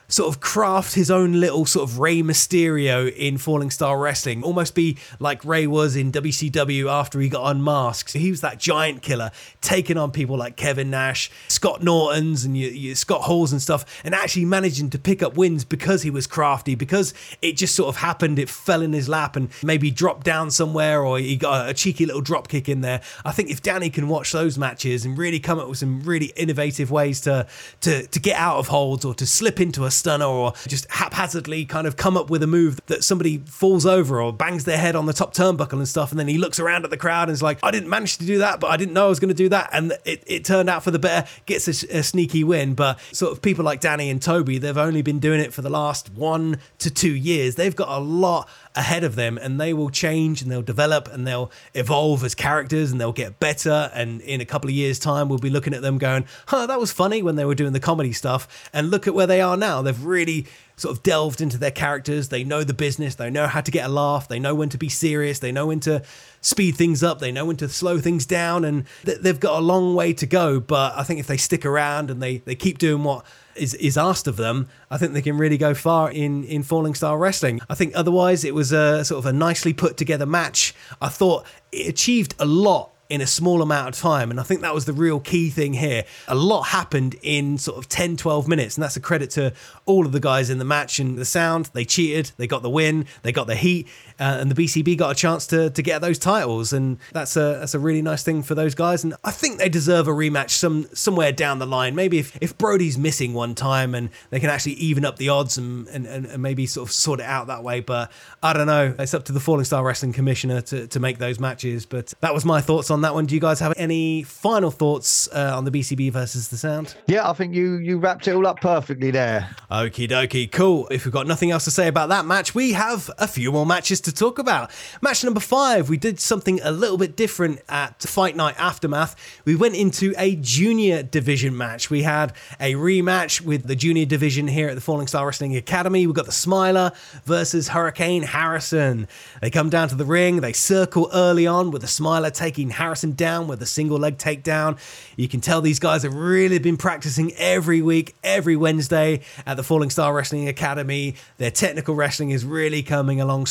sort of craft his own little sort of Rey Mysterio in Falling Starr Wrestling, almost be like Rey was in WCW after he got unmasked. So he was that giant killer, taking on people like Kevin Nash, Scott Norton's, and you, you, Scott Halls and stuff, and actually managing to pick up wins because he was crafty, because it just sort of happened, it fell in his lap, and maybe dropped down somewhere, or he got a cheeky little drop kick in there. I think if Danny can watch those matches and really come up with some really innovative ways to to to get out of holds or to slip into a stunner or just haphazardly kind of come up with a move that somebody falls over or bangs their head on the top turnbuckle and stuff. And then he looks around at the crowd and is like, I didn't manage to do that, but I didn't know I was going to do that. And it, it turned out for the better, gets a, a sneaky win. But sort of people like Danny and Toby, they've only been doing it for the last one to two years. They've got a lot ahead of them and they will change and they'll develop and they'll evolve as characters and they'll get better and in a couple of years time we'll be looking at them going huh that was funny when they were doing the comedy stuff. And look at where they are now. They've really sort of delved into their characters. They know the business. They know how to get a laugh. They know when to be serious. They know when to speed things up. They know when to slow things down. And they've got a long way to go. But i think if they stick around and they they keep doing what is, is asked of them, I think they can really go far in, in Falling Starr Wrestling. I think otherwise it was a sort of a nicely put together match. I thought it achieved a lot in a small amount of time. And I think that was the real key thing here. A lot happened in sort of 10, 12 minutes. And that's a credit to all of the guys in the match and the sound. They cheated, they got the win, they got the heat, uh, and the BCB got a chance to, to get those titles. And that's a that's a really nice thing for those guys. And I think they deserve a rematch some somewhere down the line. Maybe if, if Brody's missing one time and they can actually even up the odds and, and, and maybe sort of sort it out that way. But I don't know. It's up to the Falling Starr Wrestling Commissioner to, to make those matches. But that was my thoughts on that one. Do you guys have any final thoughts uh, on the BCB versus the Sound? Yeah, I think you you wrapped it all up perfectly there. Okie dokie, cool. If we've got nothing else to say about that match, we have a few more matches to talk about. Match number five, we did something a little bit different at Fight Night Aftermath. We went into a junior division match. We had a rematch with the junior division here at the Falling Starr Wrestling Academy. We got the Smiler versus Hurricane Harrison. They come down to the ring, they circle early on with the Smiler taking Harrison down with a single leg takedown. You can tell these guys have really been practicing every week, every Wednesday at the Falling Starr Wrestling Academy. Their technical wrestling is really coming along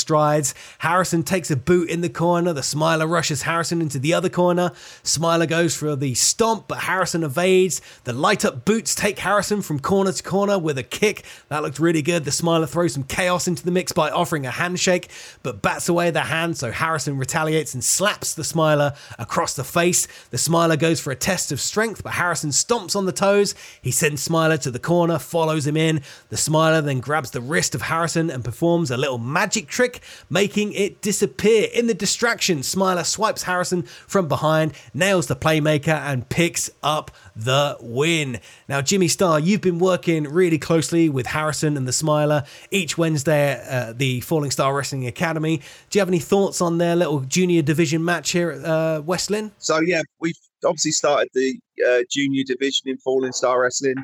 strides. Harrison takes a boot in the corner. The Smiler rushes Harrison into the other corner. Smiler goes for the stomp, but Harrison evades. The light up boots take Harrison from corner to corner with a kick. That looked really good. The Smiler throws some chaos into the mix by offering a handshake, but bats away the hand, so Harrison retaliates and slaps the Smiler across the face. The Smiler goes for a test of strength, but Harrison stomps on the toes. He sends Smiler to the corner, follows him in. The Smiler then grabs the wrist of Harrison and performs a little magic trick, making it disappear. In the distraction, Smiler swipes Harrison from behind, nails the Playmaker, and picks up the win. Now, Jimmy Starr, you've been working really closely with Harrison and the Smiler each Wednesday at the Falling Starr Wrestling Academy. Do you have any thoughts on their little junior division match here at uh, West Lynn? So, yeah, we've obviously started the uh, junior division in Falling Starr Wrestling,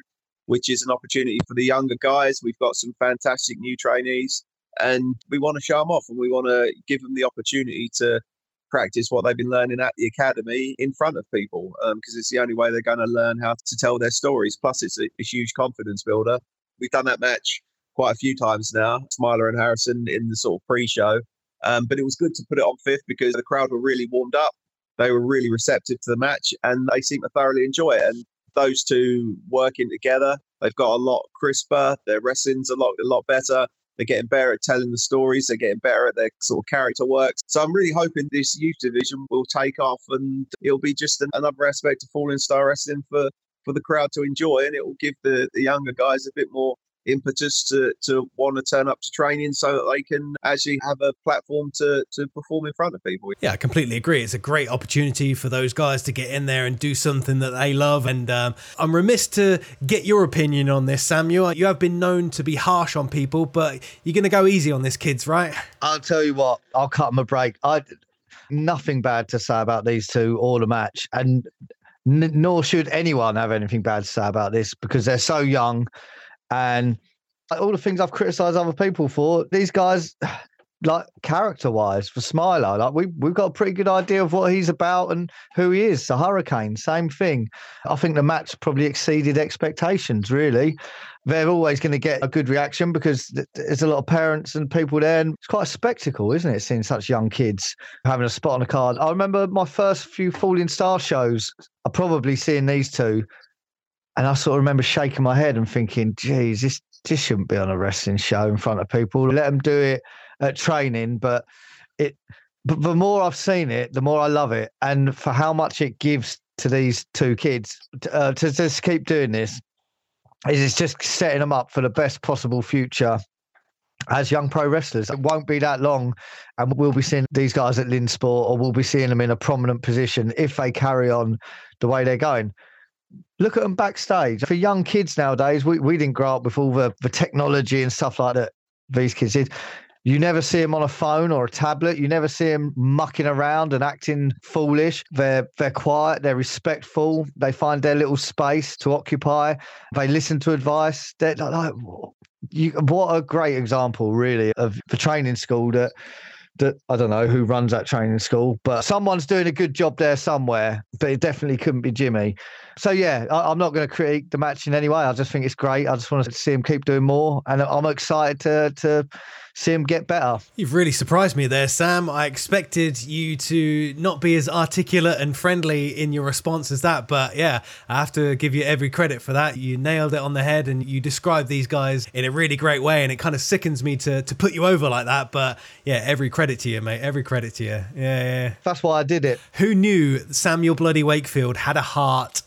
which is an opportunity for the younger guys. We've got some fantastic new trainees and we want to show them off and we want to give them the opportunity to practice what they've been learning at the academy in front of people because um, it's the only way they're going to learn how to tell their stories. Plus, it's a, a, huge confidence builder. We've done that match quite a few times now, Smiler and Harrison in the sort of pre show. Um, but it was good to put it on fifth because the crowd were really warmed up. They were really receptive to the match and they seem to thoroughly enjoy it. And those two working together, they've got a lot crisper. Their wrestling's a lot, a lot better. They're getting better at telling the stories. They're getting better at their sort of character work. So I'm really hoping this youth division will take off and it'll be just another aspect of Falling Starr Wrestling for, for the crowd to enjoy. And it will give the, the younger guys a bit more impetus to, to want to turn up to training so that they can actually have a platform to, to perform in front of people. Yeah, I completely agree. It's a great opportunity for those guys to get in there and do something that they love. And um, I'm remiss to get your opinion on this, Samuel. You have been known to be harsh on people, but you're going to go easy on this, kids, right? I'll tell you what, I'll cut them a break. I nothing bad to say about these two all the match. And n- nor should anyone have anything bad to say about this because they're so young and all the things I've criticised other people for, these guys, like character wise, for Smiler, like we we've got a pretty good idea of what he's about and who he is. The Hurricane, same thing. I think the match probably exceeded expectations. Really, they're always going to get a good reaction because there's a lot of parents and people there, and it's quite a spectacle, isn't it? Seeing such young kids having a spot on a card. I remember my first few Falling Starr shows. I probably seeing these two and I sort of remember shaking my head and thinking, geez, this, this shouldn't be on a wrestling show in front of people. Let them do it at training. But it, but the more I've seen it, the more I love it. And for how much it gives to these two kids uh, to just keep doing this, is it's just setting them up for the best possible future as young pro wrestlers. It won't be that long, and we'll be seeing these guys at Lynnsport, or we'll be seeing them in a prominent position if they carry on the way they're going look at them backstage. For young kids nowadays, we, we didn't grow up with all the, the technology and stuff like that these kids did. You never see them on a phone or a tablet. You never see them mucking around and acting foolish. They're they're quiet. They're respectful. They find their little space to occupy. They listen to advice. They're like, you, what a great example, really, of the training school that that I don't know who runs that training school, but someone's doing a good job there somewhere. But it definitely couldn't be Jimmy. So yeah, I, am not going to critique the match in any way. I just think it's great. I just want to see him keep doing more, and I'm excited to to see him get better. You've really surprised me there, Sam. I expected you to not be as articulate and friendly in your response as that, but yeah, I have to give you every credit for that. You nailed it on the head and you described these guys in a really great way, and it kind of sickens me to, to put you over like that. But yeah, every credit to you, mate. Every credit to you. Yeah, yeah. That's why I did it. Who knew Samuel Bloody Wakefield had a heart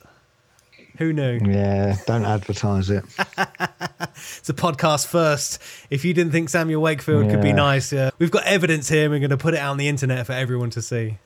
who knew? Yeah, don't advertise it. it's a podcast first. If you didn't think Samuel Wakefield yeah. could be nice, uh, we've got evidence here. We're going to put it out on the internet for everyone to see.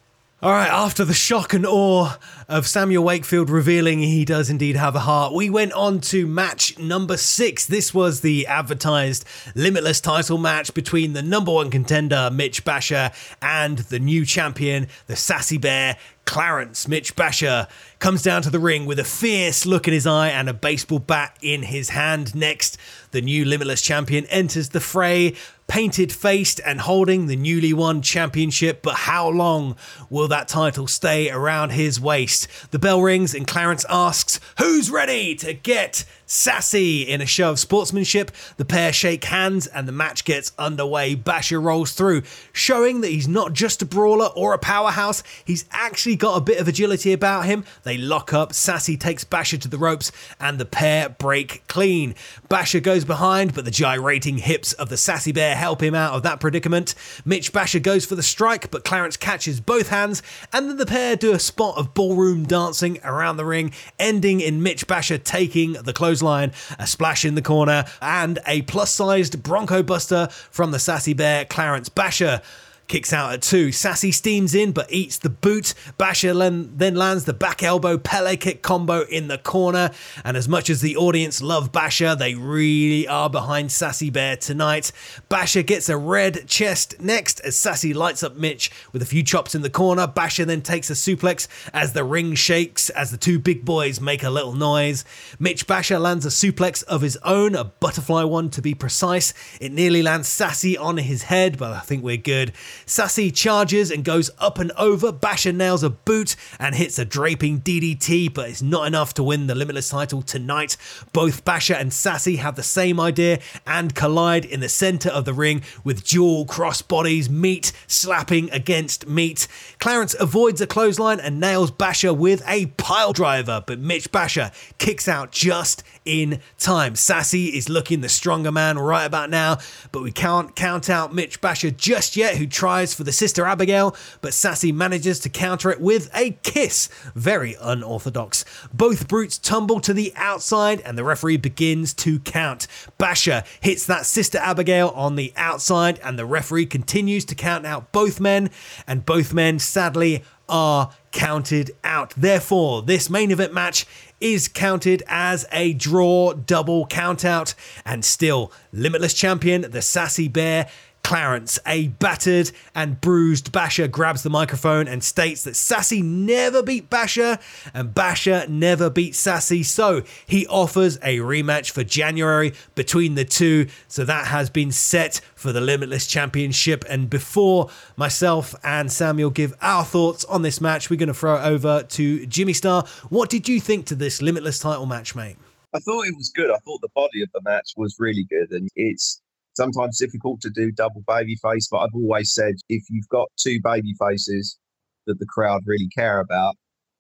All right, after the shock and awe of Samuel Wakefield revealing he does indeed have a heart, we went on to match number six. This was the advertised limitless title match between the number one contender, Mitch Basher, and the new champion, the Sassy Bear, Clarence Mitch Basher comes down to the ring with a fierce look in his eye and a baseball bat in his hand. Next, the new Limitless champion enters the fray, painted faced and holding the newly won championship. But how long will that title stay around his waist? The bell rings and Clarence asks, Who's ready to get Sassy. In a show of sportsmanship, the pair shake hands and the match gets underway. Basher rolls through, showing that he's not just a brawler or a powerhouse, he's actually got a bit of agility about him. They lock up, Sassy takes Basher to the ropes, and the pair break clean. Basher goes behind, but the gyrating hips of the Sassy Bear help him out of that predicament. Mitch Basher goes for the strike, but Clarence catches both hands, and then the pair do a spot of ballroom dancing around the ring, ending in Mitch Basher taking the clothesline, a splash in the corner, and a plus sized Bronco Buster from the Sassy Bear, Clarence Basher. Kicks out at two. Sassy steams in but eats the boot. Basher then lands the back elbow Pele kick combo in the corner. And as much as the audience love Basher, they really are behind Sassy Bear tonight. Basher gets a red chest next as Sassy lights up Mitch with a few chops in the corner. Basher then takes a suplex as the ring shakes as the two big boys make a little noise. Mitch Basher lands a suplex of his own, a butterfly one to be precise. It nearly lands Sassy on his head, but I think we're good. Sassy charges and goes up and over. Basher nails a boot and hits a draping DDT, but it's not enough to win the Limitless title tonight. Both Basher and Sassy have the same idea and collide in the center of the ring with dual cross bodies, meat slapping against meat. Clarence avoids a clothesline and nails Basher with a pile driver, but Mitch Basher kicks out just in time. Sassy is looking the stronger man right about now, but we can't count out Mitch Basher just yet, who tries for the sister Abigail, but Sassy manages to counter it with a kiss. Very unorthodox. Both brutes tumble to the outside, and the referee begins to count. Basher hits that sister Abigail on the outside, and the referee continues to count out both men, and both men sadly are counted out. Therefore, this main event match is counted as a draw double countout, and still, Limitless Champion, the Sassy Bear, Clarence, a battered and bruised Basher, grabs the microphone and states that Sassy never beat Basher and Basher never beat Sassy. So he offers a rematch for January between the two. So that has been set for the Limitless Championship. And before myself and Samuel give our thoughts on this match, we're going to throw it over to Jimmy Starr. What did you think to this Limitless title match, mate? I thought it was good. I thought the body of the match was really good, and it's sometimes difficult to do double baby face, but I've always said if you've got two baby faces that the crowd really care about,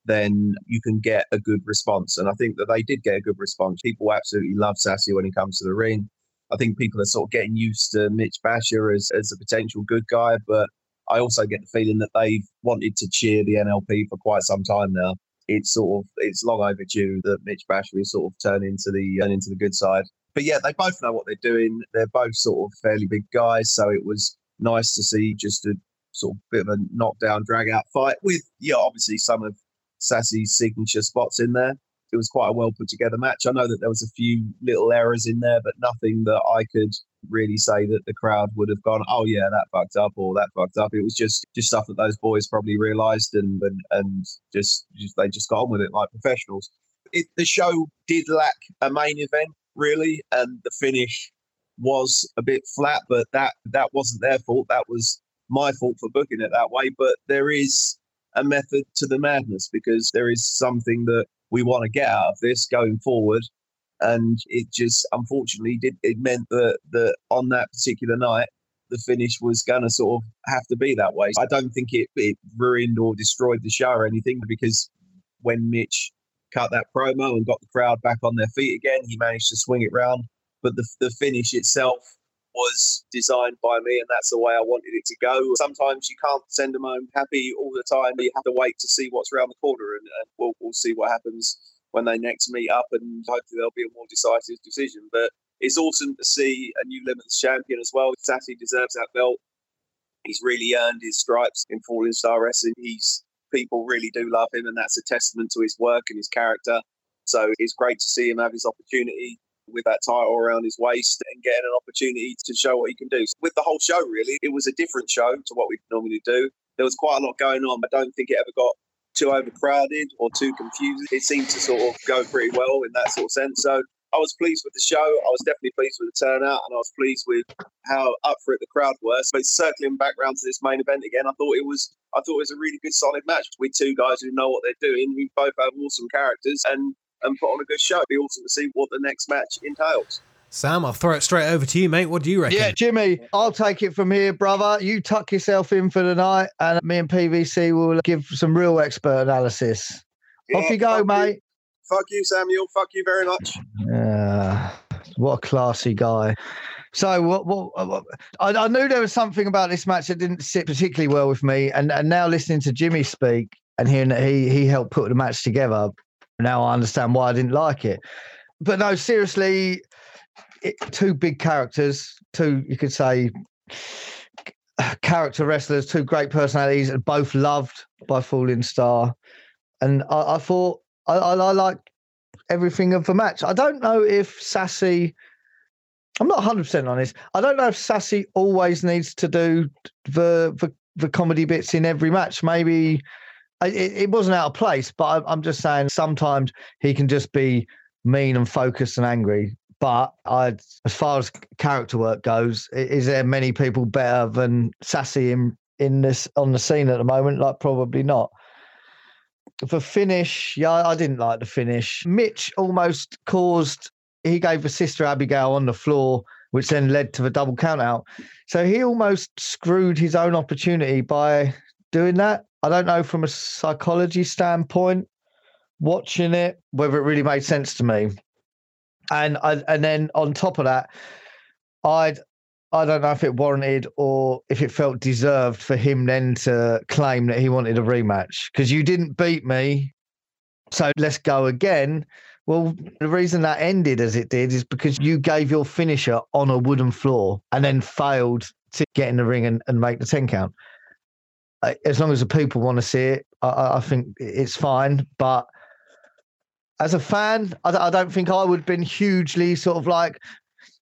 then you can get a good response. And I think that they did get a good response. People absolutely love Sassy when he comes to the ring. I think people are sort of getting used to Mitch Basher as, as a potential good guy, but I also get the feeling that they've wanted to cheer the NLP for quite some time now. It's sort of it's long overdue that Mitch Basher is sort of turning into the turn into the good side but yeah, they both know what they're doing. They're both sort of fairly big guys, so it was nice to see just a sort of bit of a knockdown, drag out fight with yeah, obviously some of Sassy's signature spots in there. It was quite a well put together match. I know that there was a few little errors in there, but nothing that I could really say that the crowd would have gone, oh yeah, that fucked up or that fucked up. It was just just stuff that those boys probably realised and and and just, they just got on with it like professionals. It, the show did lack a main event really, and the finish was a bit flat. But that that wasn't their fault. That was my fault for booking it that way. But there is a method to the madness because there is something that we want to get out of this going forward. And it just unfortunately did. It meant that that on that particular night, the finish was going to sort of have to be that way. I don't think it, it ruined or destroyed the show or anything because when Mitch cut that promo and got the crowd back on their feet again. He managed to swing it round, but the, the finish itself was designed by me, and that's the way I wanted it to go. Sometimes you can't send them home happy all the time. You have to wait to see what's around the corner, and, and we'll, we'll see what happens when they next meet up, and hopefully there'll be a more decisive decision. But it's awesome to see a new Limitless champion as well. Sassy deserves that belt. He's really earned his stripes in Falling Starr Wrestling. He's people really do love him, and that's a testament to his work and his character. So it's great to see him have his opportunity with that title around his waist and getting an opportunity to show what he can do. With the whole show, really, it was a different show to what we normally do. There was quite a lot going on. But I don't think it ever got too overcrowded or too confusing. It seemed to sort of go pretty well in that sort of sense. So I was pleased with the show. I was definitely pleased with the turnout, and I was pleased with how up for it the crowd were. So circling back around to this main event again, I thought it was I thought it was a really good solid match with two guys who know what they're doing, who both have awesome characters, and and put on a good show. It'd be awesome to see what the next match entails. Sam, I'll throw it straight over to you, mate. What do you reckon? Yeah, Jimmy, I'll take it from here, brother. You tuck yourself in for the night, and me and PVC will give some real expert analysis. Yeah, Off you go, mate. Fuck you, Samuel. Fuck you very much. Yeah, what a classy guy. So what? What? Uh, what I, I knew there was something about this match that didn't sit particularly well with me, and and now listening to Jimmy speak and hearing that he he helped put the match together, now I understand why I didn't like it. But no, seriously, it, two big characters, two you could say character wrestlers, two great personalities, both loved by Falling Starr. And I, I thought I, I, I liked everything of the match. I don't know if Sassy. I'm not 100 percent honest. I don't know if Sassy always needs to do the the, the comedy bits in every match. Maybe it, it wasn't out of place, but I, I'm just saying sometimes he can just be mean and focused and angry. But I, as far as character work goes, is there many people better than Sassy in in this on the scene at the moment? Like probably not. The finish, yeah, I didn't like the finish. Mitch almost caused he gave the sister Abigail on the floor, which then led to the double count out. So he almost screwed his own opportunity by doing that. I don't know from a psychology standpoint, watching it, whether it really made sense to me. And I, and then on top of that, I'd I don't know if it warranted or if it felt deserved for him then to claim that he wanted a rematch because you didn't beat me, so let's go again. Well, the reason that ended as it did is because you gave your finisher on a wooden floor and then failed to get in the ring and, and make the 10 count. As long as the people want to see it, I, I think it's fine. But as a fan, I, don't think I would have been hugely sort of like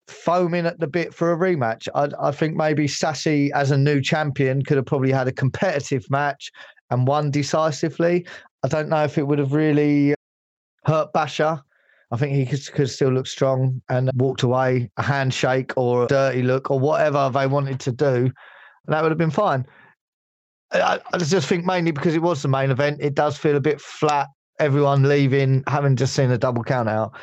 foaming at the bit for a rematch. I, I think maybe Sassy, as a new champion, could have probably had a competitive match and won decisively. I don't know if it would have really hurt Basher. I think he could, could still look strong and walked away a handshake or a dirty look or whatever they wanted to do. And that would have been fine. I, I just think mainly because it was the main event, it does feel a bit flat. Everyone leaving, having just seen a double count out.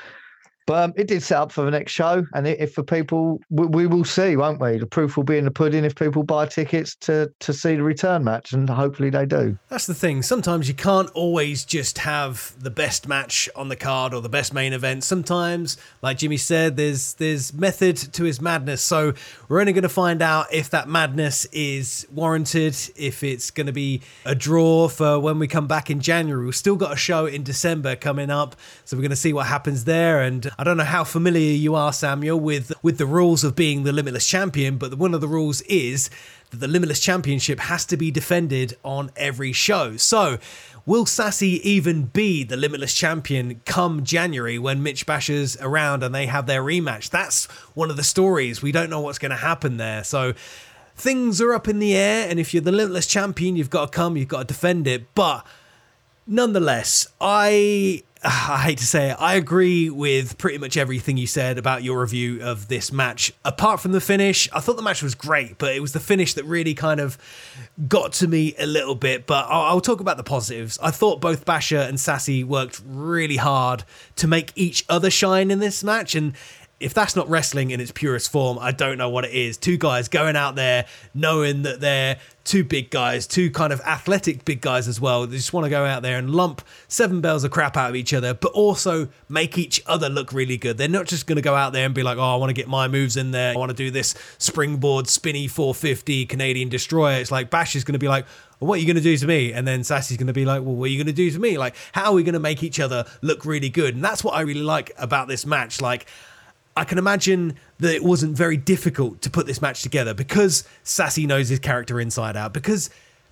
But um, it did set up for the next show, and if for people, we, we, will see, won't we? The proof will be in the pudding if people buy tickets to to see the return match, and hopefully they do. That's the thing. Sometimes you can't always just have the best match on the card or the best main event. Sometimes, like Jimmy said, there's there's method to his madness. So we're only going to find out if that madness is warranted, if it's going to be a draw for when we come back in January. We've still got a show in December coming up, so we're going to see what happens there and I don't know how familiar you are, Samuel, with with the rules of being the limitless champion, but one of the rules is that the limitless championship has to be defended on every show. So, will Sassy even be the limitless champion come January when Mitch Basher's around and they have their rematch? That's one of the stories. We don't know what's going to happen there. So, things are up in the air, and if you're the limitless champion, you've got to come, you've got to defend it. But nonetheless, I I hate to say it, I agree with pretty much everything you said about your review of this match. Apart from the finish, I thought the match was great, but it was the finish that really kind of got to me a little bit. But I'll, I'll talk about the positives. I thought both Basher and Sassy worked really hard to make each other shine in this match, and if that's not wrestling in its purest form, I don't know what it is. Two guys going out there knowing that they're two big guys, two kind of athletic big guys as well. They just want to go out there and lump seven bells of crap out of each other, but also make each other look really good. They're not just going to go out there and be like, oh, I want to get my moves in there. I want to do this springboard spinny 450 Canadian destroyer. It's like Bash is going to be like, what are you going to do to me? And then Sassy's going to be like, well, what are you going to do to me? Like, how are we going to make each other look really good? And that's what I really like about this match. Like, I can imagine that it wasn't very difficult to put this match together because Sassy knows his character inside out, because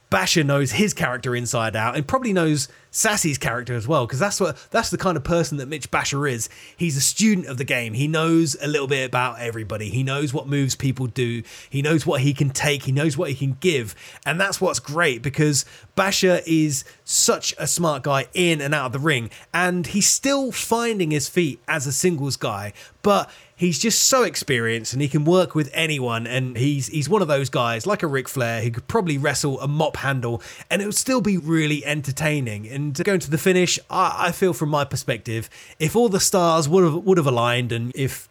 Basher knows his character inside out, and probably knows Sassy's character as well, because that's what that's the kind of person that Mitch Basher is. He's a student of the game. He knows a little bit about everybody. He knows what moves people do. He knows what he can take. He knows what he can give, and that's what's great because Basher is such a smart guy in and out of the ring, and he's still finding his feet as a singles guy, but he's just so experienced and he can work with anyone. And he's he's one of those guys like a Ric Flair who could probably wrestle a mop handle and it would still be really entertaining. And going to the finish, I, I feel from my perspective, if all the stars would have would have aligned, and if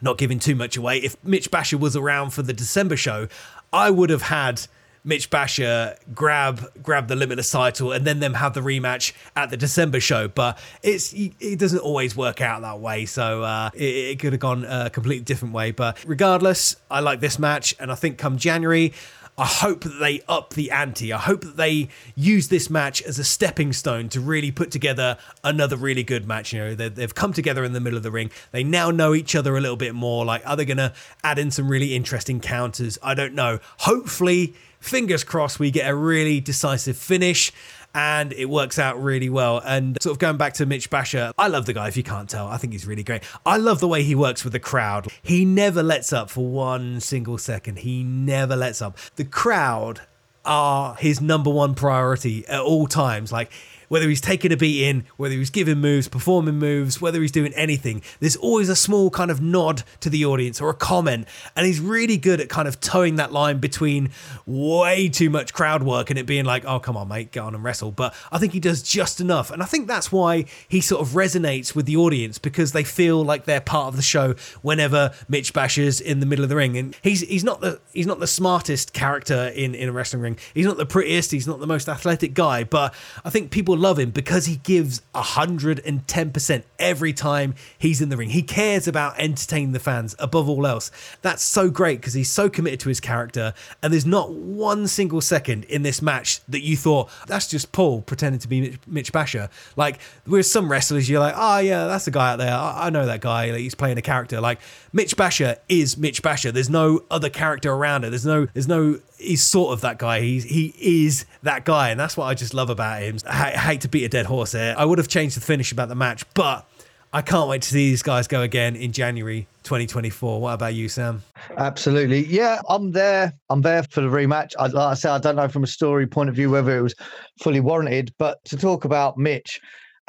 not giving too much away, if Mitch Basher was around for the December show, I would have had Mitch Basher grab grab the limitless title and then them have the rematch at the December show. But it's it doesn't always work out that way, so uh, it, it could have gone a completely different way. But regardless, I like this match, and I think come January. I hope that they up the ante. I hope that they use this match as a stepping stone to really put together another really good match. You know, they've come together in the middle of the ring. They now know each other a little bit more. Like, are they going to add in some really interesting counters? I don't know. Hopefully, fingers crossed, we get a really decisive finish and it works out really well. And sort of going back to Mitch Basher, I love the guy if you can't tell. I think he's really great. I love the way he works with the crowd. He never lets up for one single second. He never lets up. The crowd are his number one priority at all times. Like whether he's taking a beat in, whether he's giving moves, performing moves, whether he's doing anything, there's always a small kind of nod to the audience or a comment. And he's really good at kind of towing that line between way too much crowd work and it being like, oh, come on, mate, get on and wrestle. But I think he does just enough. And I think that's why he sort of resonates with the audience because they feel like they're part of the show whenever Mitch Basher's in the middle of the ring. And he's he's not the he's not the smartest character in, in a wrestling ring. He's not the prettiest, he's not the most athletic guy, but I think people love him because he gives 110% every time he's in the ring. He cares about entertaining the fans above all else. That's so great because he's so committed to his character. And there's not one single second in this match that you thought, that's just Paul pretending to be Mitch Basher. Like, with some wrestlers, you're like, oh, yeah, that's the guy out there. I, know that guy. Like, he's playing a character. Like, Mitch Basher is Mitch Basher. There's no other character around it. There's no, there's no he's sort of that guy. He's he is that guy, and that's what I just love about him. I, hate to beat a dead horse here. I would have changed the finish about the match, but I can't wait to see these guys go again in January 2024. What about you, Sam? Absolutely. Yeah, I'm there. I'm there for the rematch. I, like I said, I don't know from a story point of view whether it was fully warranted, but to talk about Mitch,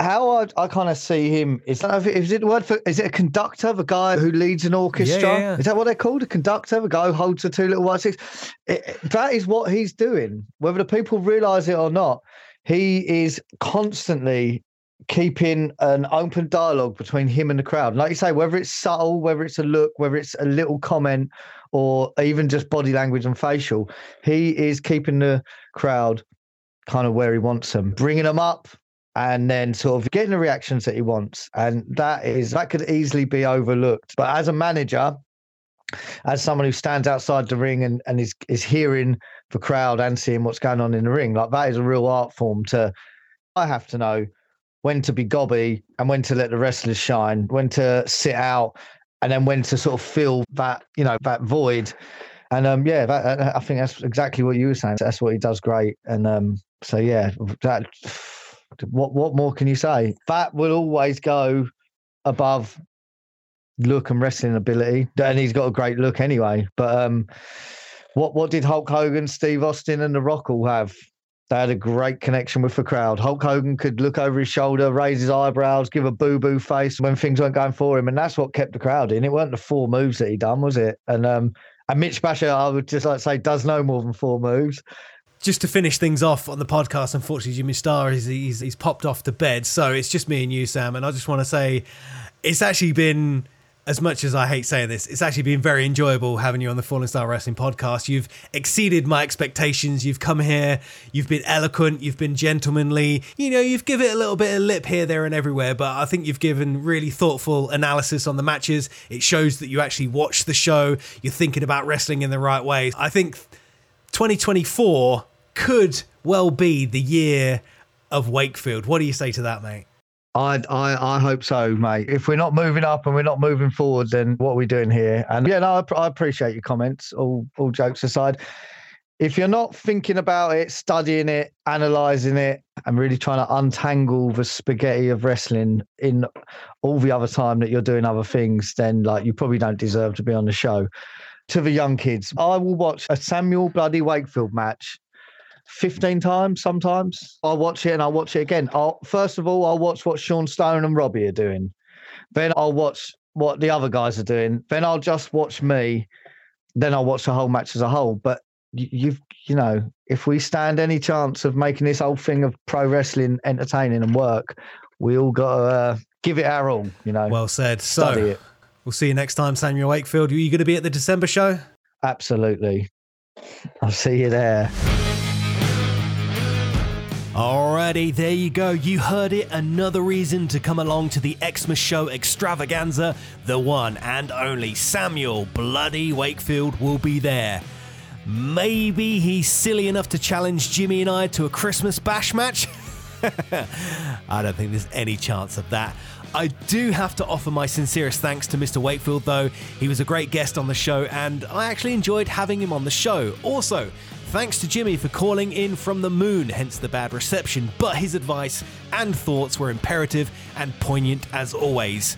how I, I kind of see him is uh, that is it the word for is it a conductor, the guy who leads an orchestra? Yeah, yeah. Is that what they're called? A conductor, the guy who holds the two little white sticks. It, that is what he's doing, whether the people realise it or not. He is constantly keeping an open dialogue between him and the crowd. Like you say, whether it's subtle, whether it's a look, whether it's a little comment, or even just body language and facial, he is keeping the crowd kind of where he wants them, bringing them up, and then sort of getting the reactions that he wants. And that is that could easily be overlooked. But as a manager, as someone who stands outside the ring and, and is is hearing the crowd and seeing what's going on in the ring, like that is a real art form to I have to know when to be gobby and when to let the wrestlers shine, when to sit out and then when to sort of fill that, you know, that void. And um, yeah, that, I think that's exactly what you were saying. That's what he does great. And um, so yeah, that what what more can you say? That will always go above look and wrestling ability, and he's got a great look anyway. But um, what what did Hulk Hogan, Steve Austin, and The Rock all have? They had a great connection with the crowd. Hulk Hogan could look over his shoulder, raise his eyebrows, give a boo boo face when things weren't going for him, and that's what kept the crowd in. It weren't the four moves that he done, was it? And um, and Mitch Basher, I would just like to say, does no more than four moves just to finish things off on the podcast, unfortunately, Jimmy Starr is he's, he's popped off to bed, so it's just me and you, Sam. And I just want to say, it's actually been as much as I hate saying this, it's actually been very enjoyable having you on the Falling Starr Wrestling podcast. You've exceeded my expectations. You've come here, you've been eloquent, you've been gentlemanly. You know, you've given it a little bit of lip here, there, and everywhere, but I think you've given really thoughtful analysis on the matches. It shows that you actually watch the show, you're thinking about wrestling in the right way. I think 2024 could well be the year of Wakefield. What do you say to that, mate? I, I I hope so, mate. If we're not moving up and we're not moving forward, then what are we doing here? And yeah, no, I, I appreciate your comments. All all jokes aside, if you're not thinking about it, studying it, analyzing it, and really trying to untangle the spaghetti of wrestling in all the other time that you're doing other things, then like you probably don't deserve to be on the show. To the young kids, I will watch a Samuel Bloody Wakefield match 15 times sometimes. I'll watch it and I'll watch it again. I'll first of all, I'll watch what Sean Stone and Robbie are doing. Then I'll watch what the other guys are doing. Then I'll just watch me. Then I'll watch the whole match as a whole. But you've you know, if we stand any chance of making this whole thing of pro wrestling entertaining and work, we all got to uh, give it our all. You know. Well said. So we'll see you next time, Samuel Wakefield. Are you going to be at the December show? Absolutely. I'll see you there. Alrighty, there you go. You heard it. Another reason to come along to the Xmas Show extravaganza. The one and only Samuel Bloody Wakefield will be there. Maybe he's silly enough to challenge Jimmy and I to a Christmas bash match. I don't think there's any chance of that. I do have to offer my sincerest thanks to Mr. Wakefield, though. He was a great guest on the show, and I actually enjoyed having him on the show. Also, thanks to Jimmy for calling in from the moon, hence the bad reception, but his advice and thoughts were imperative and poignant as always.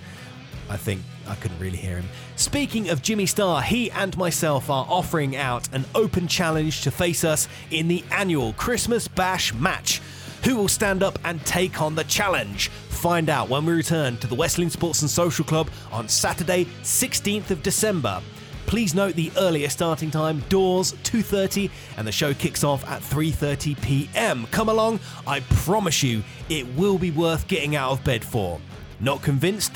I think I couldn't really hear him. Speaking of Jimmy Starr, he and myself are offering out an open challenge to face us in the annual Christmas Bash match. Who will stand up and take on the challenge? Find out when we return to the West Lynn Sports and Social Club on Saturday, 16th of December. Please note the earlier starting time, doors 2:30 and the show kicks off at 3:30 p.m. Come along, I promise you it will be worth getting out of bed for. Not convinced?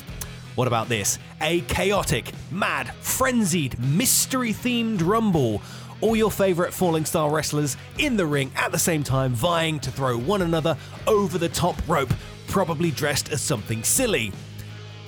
What about this? A chaotic, mad, frenzied, mystery themed rumble. All your favourite Falling Starr wrestlers in the ring at the same time, vying to throw one another over the top rope, probably dressed as something silly.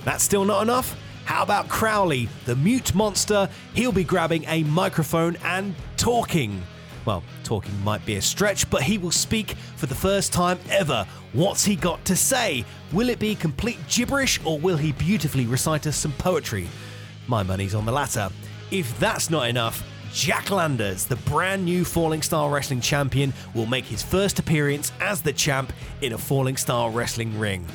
That's still not enough? How about Crowley, the mute monster? He'll be grabbing a microphone and talking. Well, talking might be a stretch, but he will speak for the first time ever. What's he got to say? Will it be complete gibberish or will he beautifully recite us some poetry? My money's on the latter. If that's not enough, Jack Landers, the brand new Falling Starr Wrestling champion, will make his first appearance as the champ in a Falling Starr Wrestling ring.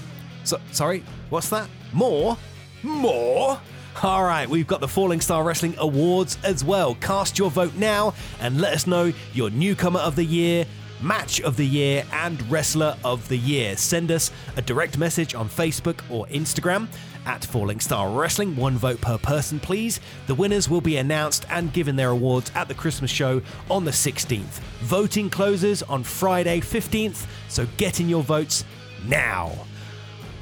So, sorry, what's that? More? More? All right, we've got the Falling Starr Wrestling Awards as well. Cast your vote now and let us know your newcomer of the year, match of the year, and wrestler of the year. Send us a direct message on Facebook or Instagram at Falling Starr Wrestling. One vote per person, please. The winners will be announced and given their awards at the Christmas show on the 16th. Voting closes on Friday 15th, so get in your votes now.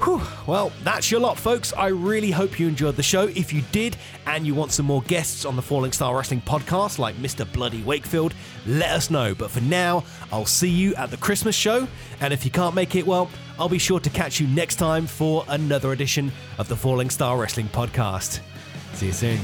Whew. Well, that's your lot, folks. I really hope you enjoyed the show. If you did, and you want some more guests on the Falling Starr Wrestling podcast, like Mr. Bloody Wakefield, let us know. But for now, I'll see you at the Christmas show. And if you can't make it, well, I'll be sure to catch you next time for another edition of the Falling Starr Wrestling podcast. See you soon.